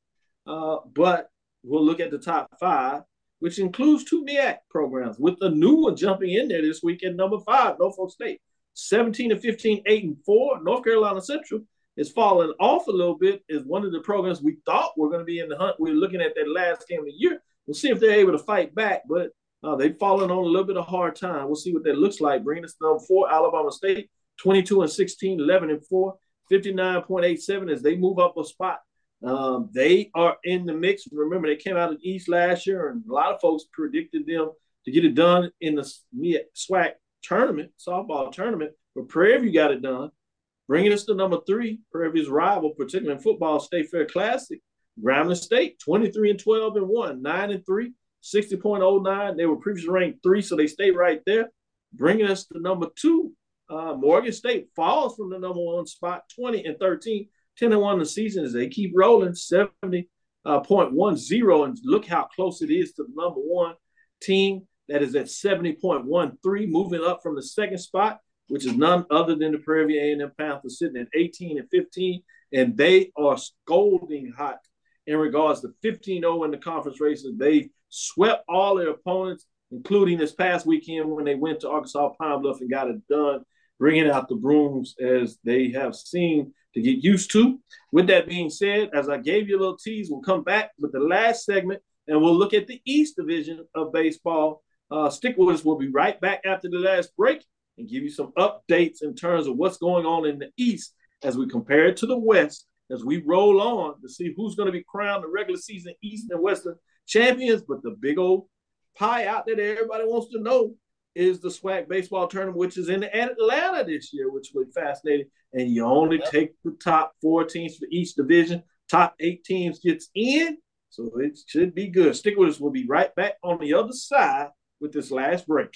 uh, but we'll look at the top five, which includes two MEAC programs, with a new one jumping in there this week at number five, Norfolk State. 17 and 15, 8 and 4. North Carolina Central is falling off a little bit, is one of the programs we thought were going to be in the hunt. We are looking at that last game of the year. We'll see if they're able to fight back, but uh, they've fallen on a little bit of hard time. We'll see what that looks like. Bringing us to number four, Alabama State, 22 and 16, 11 and 4, 59.87 as they move up a spot. Um, they are in the mix. Remember, they came out of the East last year, and a lot of folks predicted them to get it done in the SWAC tournament, softball tournament. But Prairie View got it done. Bringing us to number three, Prairie View's rival, particularly in football, State Fair Classic, Grambling State, 23 and 12 and 1, 9 and 3, 60.09. They were previously ranked three, so they stay right there. Bringing us to number two, uh, Morgan State falls from the number one spot, 20 and 13, 10 and 1 in the season as they keep rolling 70.10. Uh, and look how close it is to the number one team that is at 70.13, moving up from the second spot, which is none other than the Prairie View A&M Panthers sitting at 18 and 15. And they are scolding hot in regards to 15-0 in the conference races. They swept all their opponents, including this past weekend when they went to Arkansas Pine Bluff and got it done, bringing out the brooms as they have seen to get used to. With that being said, as I gave you a little tease, we'll come back with the last segment and we'll look at the East Division of baseball. Uh, stick with us. We'll be right back after the last break and give you some updates in terms of what's going on in the East as we compare it to the West as we roll on to see who's going to be crowned the regular season East and Western champions. But the big old pie out there that everybody wants to know is the SWAC baseball tournament, which is in Atlanta this year, which will be fascinating. And you only yep. take the top four teams for each division. Top eight teams gets in, so it should be good. Stick with us. We'll be right back on the other side with this last break.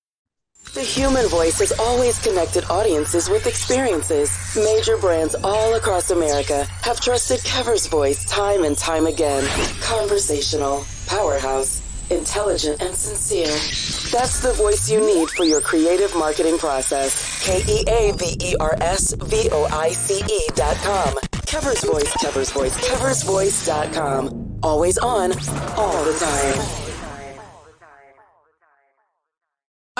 The human voice has always connected audiences with experiences. Major brands all across America have trusted Keaver's voice time and time again. Conversational, powerhouse, intelligent, and sincere. That's the voice you need for your creative marketing process. K-E-A-V-E-R-S-V-O-I-C-E dot com. Keaver's Voice, Keaver's Voice, Keaver's Voice dot com. Always on, all the time.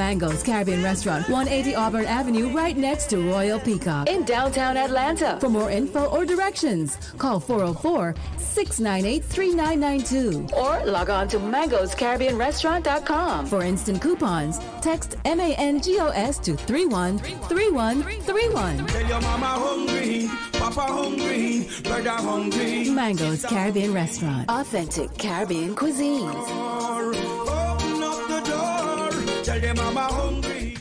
Mango's Caribbean Restaurant, 180 Auburn Avenue, right next to Royal Peacock in downtown Atlanta. For more info or directions, call 404 698 3992 or log on to mangoscaribbeanrestaurant.com. For instant coupons, text MANGOS to 313131. Tell your mama hungry, papa hungry, brother hungry. Mango's Caribbean Restaurant, authentic Caribbean cuisines. Tell hungry.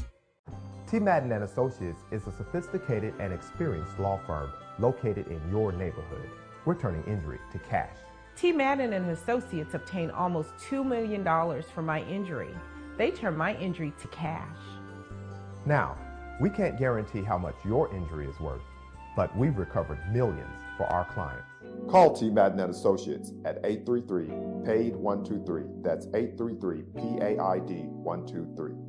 T. Madden and Associates is a sophisticated and experienced law firm located in your neighborhood. We're turning injury to cash. T. Madden and Associates obtained almost $2 million for my injury. They turned my injury to cash. Now, we can't guarantee how much your injury is worth, but we've recovered millions for our clients. Call T. Madden and Associates at 833 PAID 123. That's 833 PAID 123.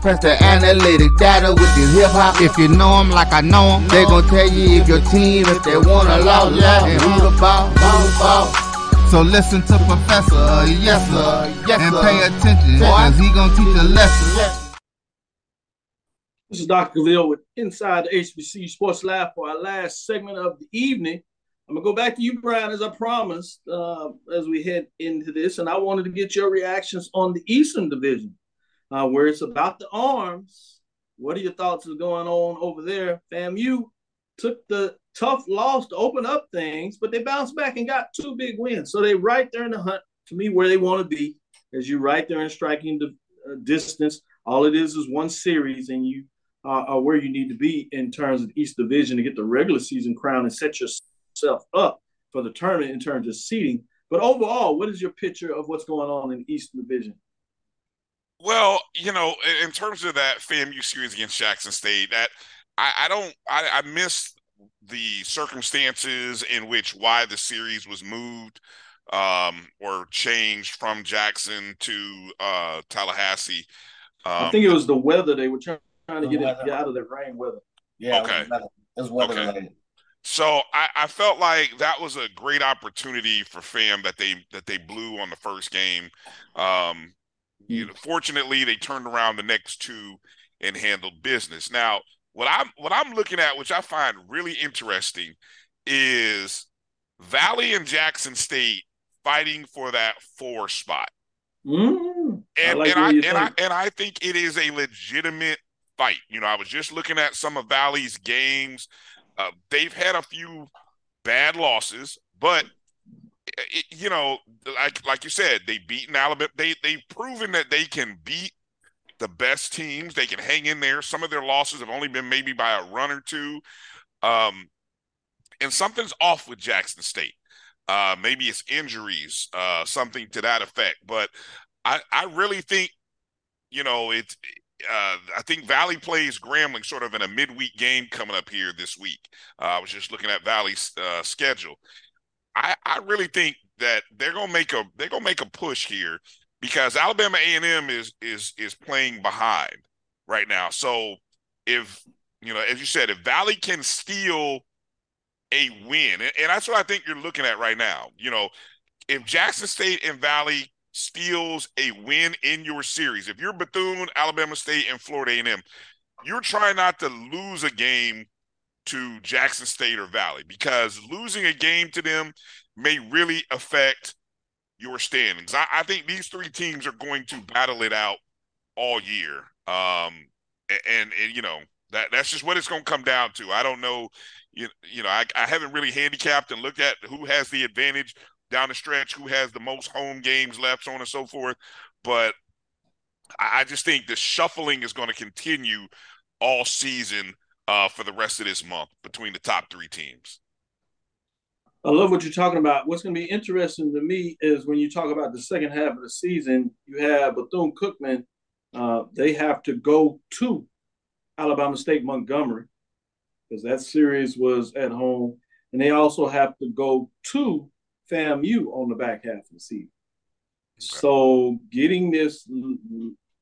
Press the analytic data with your hip hop. If you know them like I know them, they gon' tell you if your team, if they wanna lose, yeah, and who the ball, who the ball. So listen to Professor, yes sir, yes, and pay attention, cause he gonna teach a lesson. This is Dr. Cavil with Inside the HBCU Sports Lab for our last segment of the evening. I'm gonna go back to you, Bryan, as I promised, uh, as we head into this, and I wanted to get your reactions on the Eastern Division, uh, where it's about the arms. What are your thoughts of going on over there? FAMU took the tough loss to open up things, but they bounced back and got two big wins. So they right there in the hunt to me where they want to be, as you right there in striking the uh, distance. All it is is one series, and you uh, are where you need to be in terms of East Division to get the regular season crown and set yourself up for the tournament in terms of seeding. But overall, what is your picture of what's going on in East Division? Well, you know, in terms of that FAMU series against Jackson State, that I, I don't, I, I miss the circumstances in which why the series was moved um, or changed from Jackson to uh, Tallahassee. Um, I think it was the weather they were trying, trying to get, it, get out of the rain weather. Yeah, okay. it was weather, it was weather Okay. related. So I, I felt like that was a great opportunity for FAM that they that they blew on the first game. Um, you know, fortunately, they turned around the next two and handled business. Now, what I'm what I'm looking at, which I find really interesting, is Valley and Jackson State fighting for that four spot. Mm, and like and I and I and I think it is a legitimate fight. You know, I was just looking at some of Valley's games. Uh, they've had a few bad losses, but it, you know, like like you said, they beaten Alabama. They they've proven that they can beat the best teams. They can hang in there. Some of their losses have only been maybe by a run or two. Um, and something's off with Jackson State. Uh, maybe it's injuries, uh, something to that effect. But I, I really think, you know, it's. Uh, I think Valley plays Grambling sort of in a midweek game coming up here this week. Uh, I was just looking at Valley's uh, schedule. I, I really think that they're gonna make a they're gonna make a push here because Alabama A and M is is is playing behind right now. So if you know, as you said, if Valley can steal a win, and, and that's what I think you're looking at right now. You know, if Jackson State and Valley steals a win in your series, if you're Bethune, Alabama State, and Florida A&M, you're trying not to lose a game to Jackson State or Valley because losing a game to them may really affect your standings. I, I think these three teams are going to battle it out all year. Um, and, and you know that that's just what it's going to come down to. I don't know, you, you know, I, I haven't really handicapped and looked at who has the advantage down the stretch, who has the most home games left, so on and so forth. But I, I just think the shuffling is going to continue all season uh, for the rest of this month between the top three teams. I love what you're talking about. What's going to be interesting to me is when you talk about the second half of the season, you have Bethune Cookman. Uh, they have to go to Alabama State Montgomery because that series was at home, and they also have to go to FAMU on the back half of the season. So getting this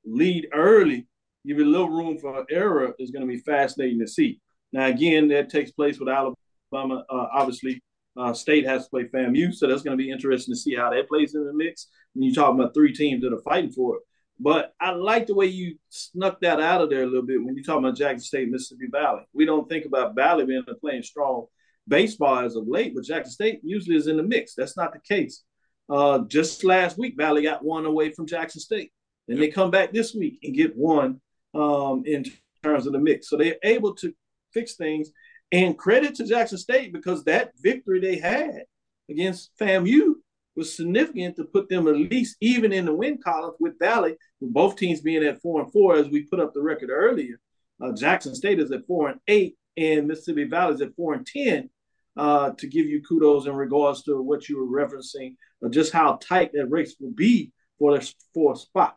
lead early, give you a little room for error, is going to be fascinating to see. Now, again, that takes place with Alabama. Uh, obviously, uh, State has to play FAMU, so that's going to be interesting to see how that plays in the mix. When you talk about three teams that are fighting for it, but I like the way you snuck that out of there a little bit when you talk about Jackson State, Mississippi Valley. We don't think about Valley being a playing strong baseball as of late, but Jackson State usually is in the mix. That's not the case. Uh, just last week, Valley got one away from Jackson State. Then they come back this week and get one um, in terms of the mix. So they're able to fix things. And credit to Jackson State because that victory they had against FAMU was significant to put them at least even in the win column with Valley, with both teams being at four and four, as we put up the record earlier. Uh, Jackson State is at four and eight, and Mississippi Valley is at four and ten. Uh, to give you kudos in regards to what you were referencing, uh, just how tight that race will be for the fourth spot.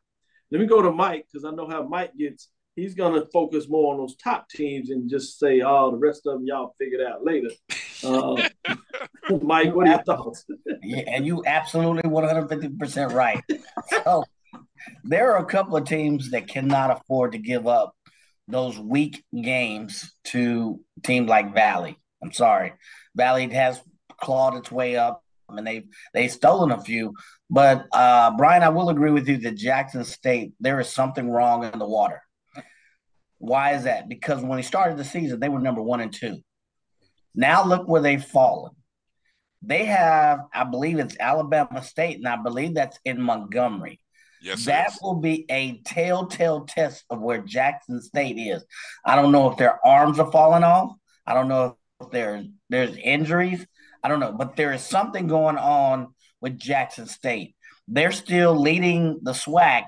Let me go to Mike because I know how Mike gets. He's going to focus more on those top teams and just say, "Oh, the rest of them y'all figure it out later." Uh, Mike, what are your thoughts? Yeah, and you absolutely 150% right. So there are a couple of teams that cannot afford to give up those weak games to teams like Valley. I'm sorry. Valley has clawed its way up. I mean, they've they've stolen a few, but uh, Bryan, I will agree with you that Jackson State there is something wrong in the water. Why is that? Because when he started the season, they were number one and two. Now look where they've fallen. They have, I believe it's Alabama State, and I believe that's in Montgomery. Yes, that will be a telltale test of where Jackson State is. I don't know if their arms are falling off. I don't know if there's there's injuries. I don't know, but there is something going on with Jackson State. They're still leading the SWAC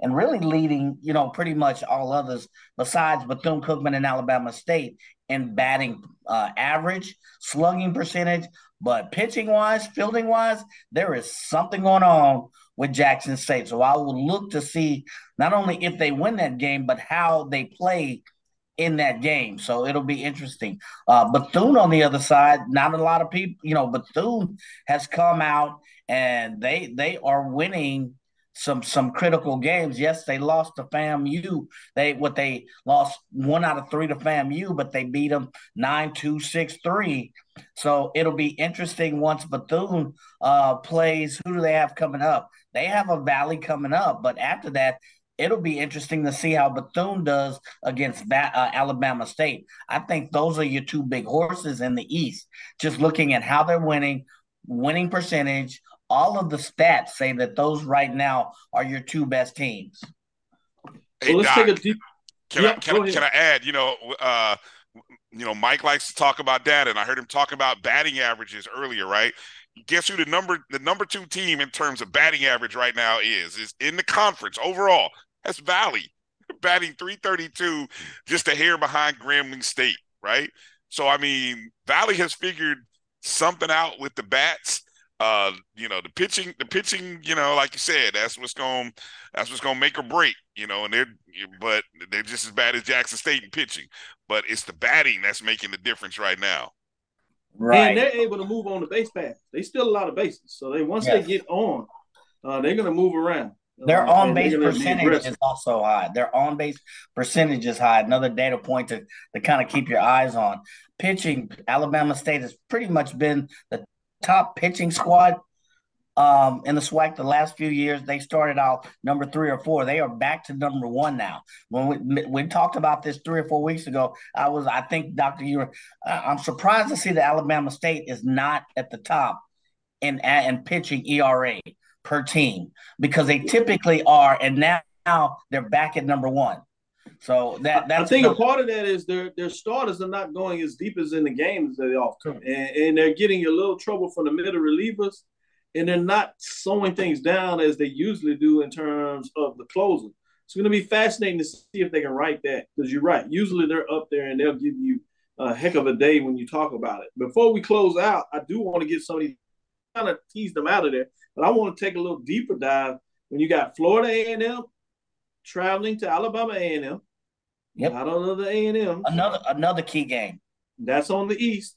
and really leading, you know, pretty much all others besides Bethune Cookman and Alabama State in batting uh, average, slugging percentage, but pitching wise, fielding wise, there is something going on with Jackson State. So I will look to see not only if they win that game, but how they play in that game. So it'll be interesting. Uh, Bethune on the other side, not a lot of people, you know, Bethune has come out and they they are winning some some critical games. Yes, they lost to FAMU. They what they lost one out of three to FAMU, but they beat them nine two six three. So it'll be interesting once Bethune uh, plays. Who do they have coming up? They have a Valley coming up, but after that, it'll be interesting to see how Bethune does against ba- uh, Alabama State. I think those are your two big horses in the East. Just looking at how they're winning, winning percentage, all of the stats say that those right now are your two best teams. Hey, let's Doc, take a deep. Can, yeah, I, can, I, can I add? You know, uh, you know, Mike likes to talk about that, and I heard him talk about batting averages earlier, right? Guess who the number the number two team in terms of batting average right now is? Is in the conference overall. That's Valley batting 332, just a hair behind Grambling State, right? So I mean, Valley has figured something out with the bats uh, you know, the pitching, the pitching, you know, like you said, that's what's going, that's what's going to make or break, you know, and they're, but they're just as bad as Jackson State in pitching, but it's the batting that's making the difference right now. Right. And they're able to move on the base path. They still a lot of bases, so they once yes. they get on, uh, they're going to move around. Their on base percentage is also high. Their on base percentage is high. Another data point to, to kind of keep your eyes on. Pitching, Alabama State has pretty much been the top pitching squad um, in the SWAC the last few years. They started out number three or four. They are back to number one now. When we we talked about this three or four weeks ago, I was I think Doctor, you were I'm surprised to see that Alabama State is not at the top in in pitching ERA per team because they typically are, and now, now they're back at number one. So that that's I think a part of that is their their starters are not going as deep as in the games that they often, and, and they're getting a little trouble from the middle relievers, and they're not slowing things down as they usually do in terms of the closer. It's going to be fascinating to see if they can write that because you're right. Usually they're up there and they'll give you a heck of a day when you talk about it. Before we close out, I do want to get some of these kind of tease them out of there, but I want to take a little deeper dive when you got Florida A&M traveling to Alabama A&M Yep. Not another A and M. Another another key game. That's on the East.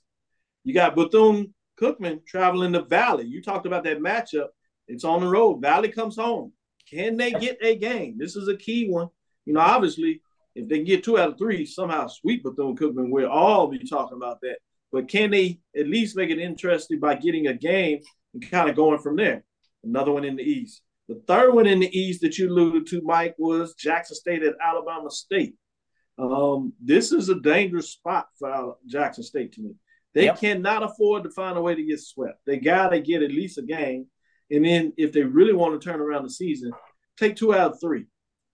You got Bethune Cookman traveling the Valley. You talked about that matchup. It's on the road. Valley comes home. Can they get a game? This is a key one. You know, obviously, if they get two out of three, somehow sweep Bethune Cookman, we'll all be talking about that. But can they at least make it interesting by getting a game and kind of going from there? Another one in the East. The third one in the East that you alluded to, Mike, was Jackson State at Alabama State. Um, this is a dangerous spot for Jackson State to me. They yep. cannot afford to find a way to get swept. They got to get at least a game. And then if they really want to turn around the season, take two out of three.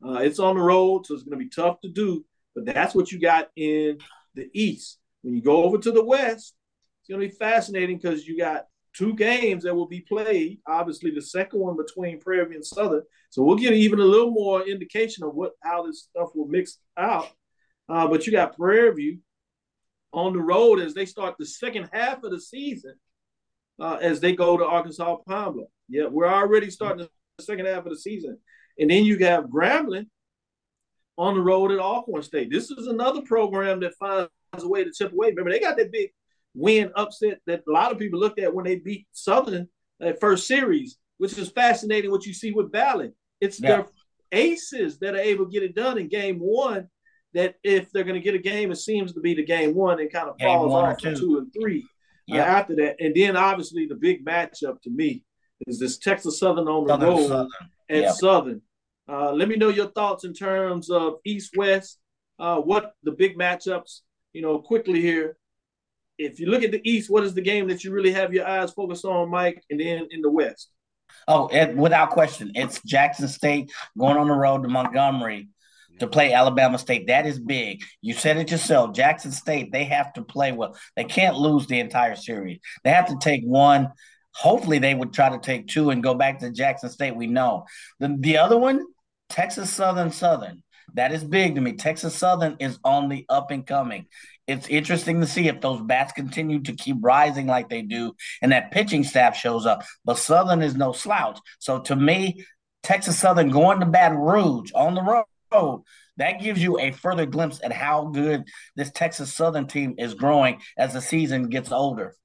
Uh, it's on the road, so it's going to be tough to do. But that's what you got in the East. When you go over to the West, it's going to be fascinating because you got two games that will be played. Obviously, the second one between Prairie View and Southern. So we'll get even a little more indication of what how this stuff will mix out. Uh, but you got Prairie View on the road as they start the second half of the season uh, as they go to Arkansas Bluff. Yeah, we're already starting the second half of the season. And then you have Grambling on the road at Alcorn State. This is another program that finds a way to chip away. Remember, they got that big win upset that a lot of people looked at when they beat Southern at first series, which is fascinating what you see with Valley. It's yeah. their aces that are able to get it done in game one that if they're going to get a game, it seems to be the game one and kind of game falls off two. two and three uh, yeah. uh, after that. And then obviously the big matchup to me is this Texas Southern on the Southern, road Southern. at yep. Southern. Uh, let me know your thoughts in terms of East West. Uh, what the big matchups, you know, quickly here. If you look at the East, what is the game that you really have your eyes focused on, Mike? And then in the West. Oh, it, without question, it's Jackson State going on the road to Montgomery to play Alabama State. That is big. You said it yourself. Jackson State, they have to play well. They can't lose the entire series. They have to take one. Hopefully, they would try to take two and go back to Jackson State. We know the, the other one, Texas Southern Southern. That is big to me. Texas Southern is on the up and coming. It's interesting to see if those bats continue to keep rising like they do and that pitching staff shows up. But Southern is no slouch. So to me, Texas Southern going to Baton Rouge on the road, that gives you a further glimpse at how good this Texas Southern team is growing as the season gets older.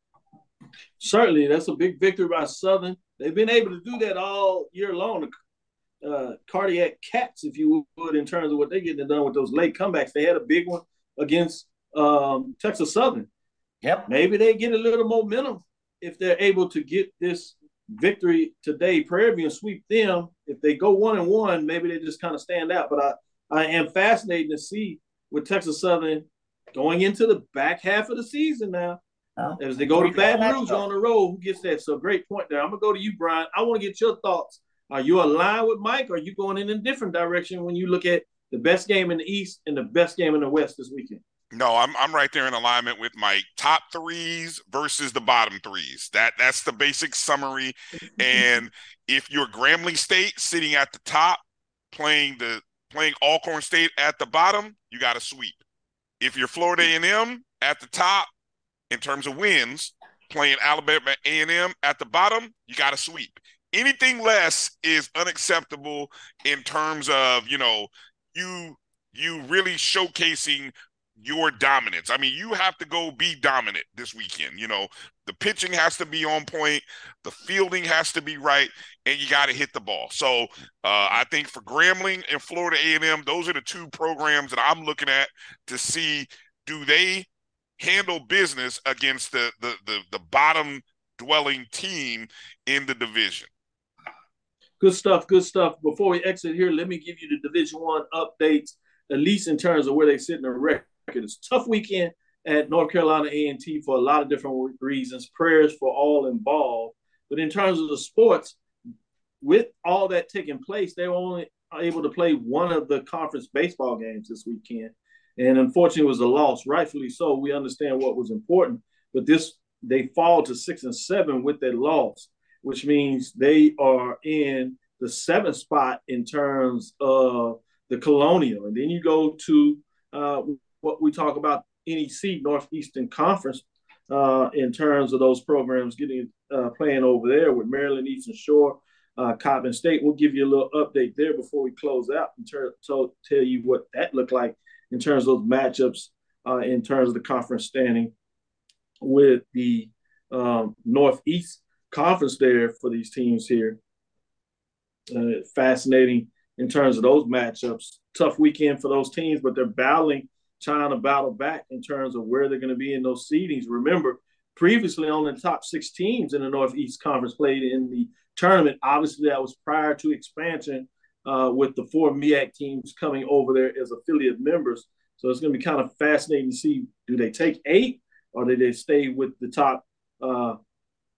Certainly, that's a big victory by Southern. They've been able to do that all year long. Uh, cardiac cats, if you would, in terms of what they're getting done with those late comebacks. They had a big one against um, Texas Southern. Yep. Maybe they get a little momentum if they're able to get this victory today. Prairie View and sweep them. If they go one and one, maybe they just kind of stand out. But I, I am fascinated to see with Texas Southern going into the back half of the season now. Oh. As they go to Baton Rouge on the road, who gets that? So great point there. I'm gonna go to you, Bryan. I want to get your thoughts. Are you aligned with Mike? Or are you going in a different direction when you look at the best game in the East and the best game in the West this weekend? No, I'm I'm right there in alignment with my top threes versus the bottom threes. That that's the basic summary. and if you're Grambling State sitting at the top, playing the playing Alcorn State at the bottom, you got a sweep. If you're Florida A&M at the top in terms of wins, playing Alabama A&M at the bottom, you got a sweep. Anything less is unacceptable in terms of you know you you really showcasing your dominance. I mean, you have to go be dominant this weekend. You know, the pitching has to be on point, the fielding has to be right, and you got to hit the ball. So uh, I think for Grambling and Florida A&M, those are the two programs that I'm looking at to see do they handle business against the the the, the bottom dwelling team in the division. Good stuff. Good stuff. Before we exit here, let me give you the Division One updates, at least in terms of where they sit in the record. It's a tough weekend at North Carolina A&T for a lot of different reasons. Prayers for all involved. But in terms of the sports, with all that taking place, they were only able to play one of the conference baseball games this weekend. And unfortunately, it was a loss, rightfully so. We understand what was important, but this they fall to six and seven with that loss, which means they are in the seventh spot in terms of the Colonial. And then you go to uh, what we talk about NEC Northeastern Conference uh, in terms of those programs getting uh, playing over there with Maryland Eastern Shore, uh, Coppin State. We'll give you a little update there before we close out and ter- so tell you what that looked like in terms of those matchups uh, in terms of the conference standing with the um, Northeast Conference there for these teams here. Uh, fascinating in terms of those matchups. Tough weekend for those teams, but they're battling trying to battle back in terms of where they're going to be in those seedings. Remember, previously only the top six teams in the Northeast Conference played in the tournament. Obviously, that was prior to expansion uh, with the four MEAC teams coming over there as affiliate members. So it's going to be kind of fascinating to see do they take eight or do they stay with the top uh,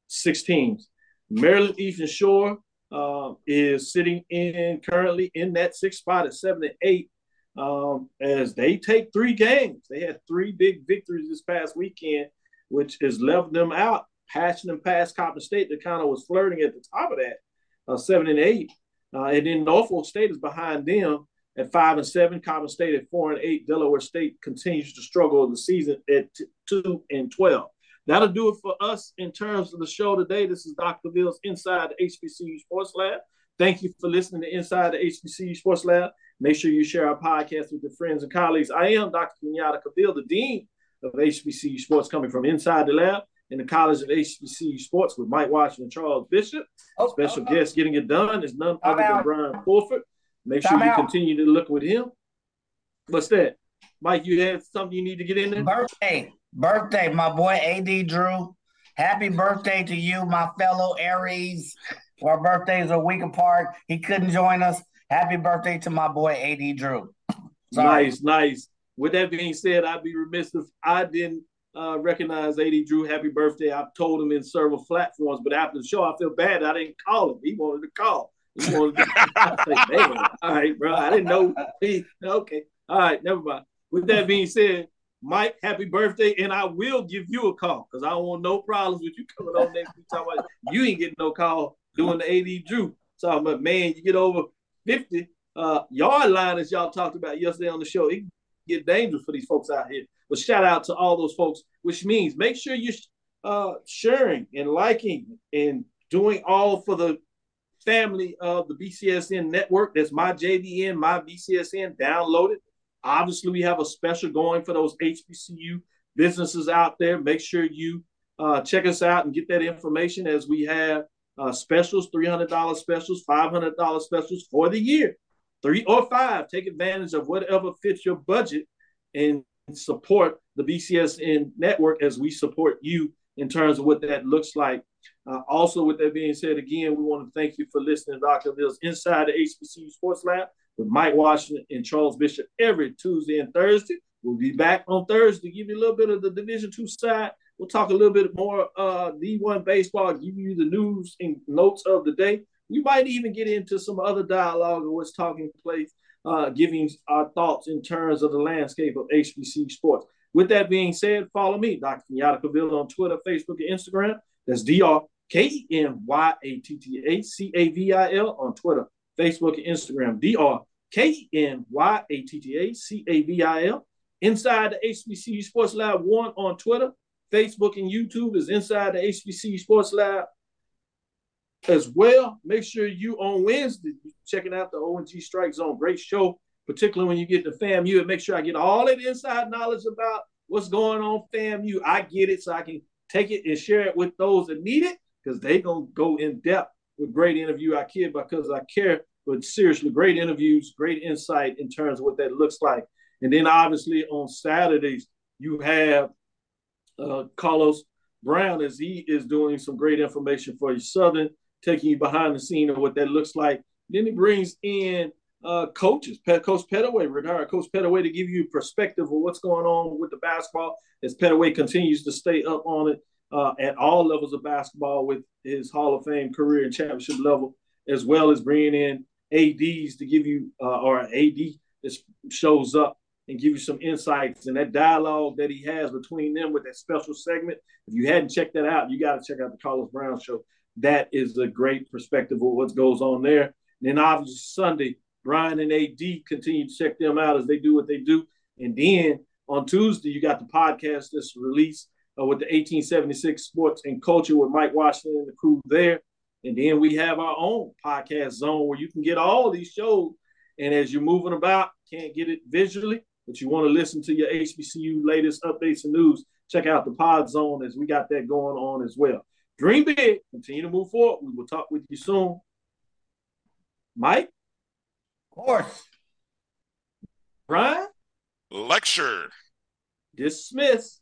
six teams? Maryland Eastern Shore uh, is sitting in currently in that sixth spot at seven and eight um, as they take three games. They had three big victories this past weekend, which has left them out, passing them past Coppin State that kind of was flirting at the top of that, uh, seven and eight. Uh, and then Norfolk State is behind them at five and seven. Coppin State at four and eight. Delaware State continues to struggle the season at t- two and twelve. That'll do it for us in terms of the show today. This is Dr. Cavil's Inside the HBCU Sports Lab. Thank you for listening to Inside the HBCU Sports Lab. Make sure you share our podcast with your friends and colleagues. I am Dr. Kenyatta Cavil, the Dean of HBCU Sports, coming from inside the lab in the College of HBCU Sports with Mike Washington and Charles Bishop. Oh, Special guest getting it done is none other than Bryan Fulford. Make sure you continue to look with him. What's that? Mike, you have something you need to get in there? Birthday. Birthday, my boy AD Drew. Happy birthday to you, my fellow Aries. Our birthdays are a week apart. He couldn't join us. Happy birthday to my boy AD Drew. Sorry. Nice, nice. With that being said, I'd be remiss if I didn't uh, recognize AD Drew. Happy birthday. I've told him in several platforms, but after the show, I feel bad. I didn't call him. He wanted to call. He wanted to say, man, all right, bro. I didn't know. He, okay. All right, never mind. With that being said, Mike, happy birthday, and I will give you a call because I don't want no problems with you coming on next week. Talking about you ain't getting no call doing the AD Drew. Talking about man, you get over 50, uh, yard line, as y'all talked about yesterday on the show, it get dangerous for these folks out here. But shout out to all those folks, which means make sure you're uh, sharing and liking and doing all for the family of the BCSN network. That's my JDN, my BCSN. Download it. Obviously, we have a special going for those HBCU businesses out there. Make sure you uh, check us out and get that information as we have uh, specials, $300 specials, $500 specials for the year, three or five. Take advantage of whatever fits your budget and support the BCSN network as we support you in terms of what that looks like. Uh, also, with that being said, again, we want to thank you for listening to Dr. Cavil's Inside the HBCU Sports Lab with Mike Washington and Charles Bishop every Tuesday and Thursday. We'll be back on Thursday, give you a little bit of the Division Two side. We'll talk a little bit more uh, D1 baseball, give you the news and notes of the day. We might even get into some other dialogue of what's taking place, uh, giving our thoughts in terms of the landscape of HBC sports. With that being said, follow me, Dr. Kenyatta Cavilla, on Twitter, Facebook, and Instagram. That's Dr. K N Y A T T A C A V I L on Twitter, Facebook, and Instagram. Dr. K N Y A T T A C A V I L. Inside the HBCU Sports Lab 1 on Twitter, Facebook, and YouTube is Inside the HBC Sports Lab as well. Make sure you on Wednesday checking out the ONG Strike Zone. Great show, particularly when you get to FAMU. And make sure I get all that inside knowledge about what's going on FAMU. I get it so I can take it and share it with those that need it because they gonna go in depth with great interview. I kid because I care, but seriously, great interviews, great insight in terms of what that looks like. And then obviously on Saturdays you have uh, Carlos Brown as he is doing some great information for you Southern, taking you behind the scene of what that looks like. Then he brings in uh, coaches, Coach Pettaway, retired Coach Pettaway, to give you perspective of what's going on with the basketball as Pettaway continues to stay up on it uh, at all levels of basketball with his Hall of Fame career and championship level, as well as bringing in ADs to give you, uh, or AD that shows up and give you some insights and that dialogue that he has between them with that special segment. If you hadn't checked that out, you got to check out the Carlos Brown show. That is a great perspective of what goes on there. And then obviously Sunday, Bryan and AD continue to check them out as they do what they do. And then on Tuesday, you got the podcast that's released uh, with the 1876 Sports and Culture with Mike Washington and the crew there. And then we have our own podcast zone where you can get all these shows. And as you're moving about, can't get it visually, but you want to listen to your HBCU latest updates and news, check out the Pod Zone as we got that going on as well. Dream big, continue to move forward. We will talk with you soon. Mike? Of course. Bryan? Lecture. Dismiss.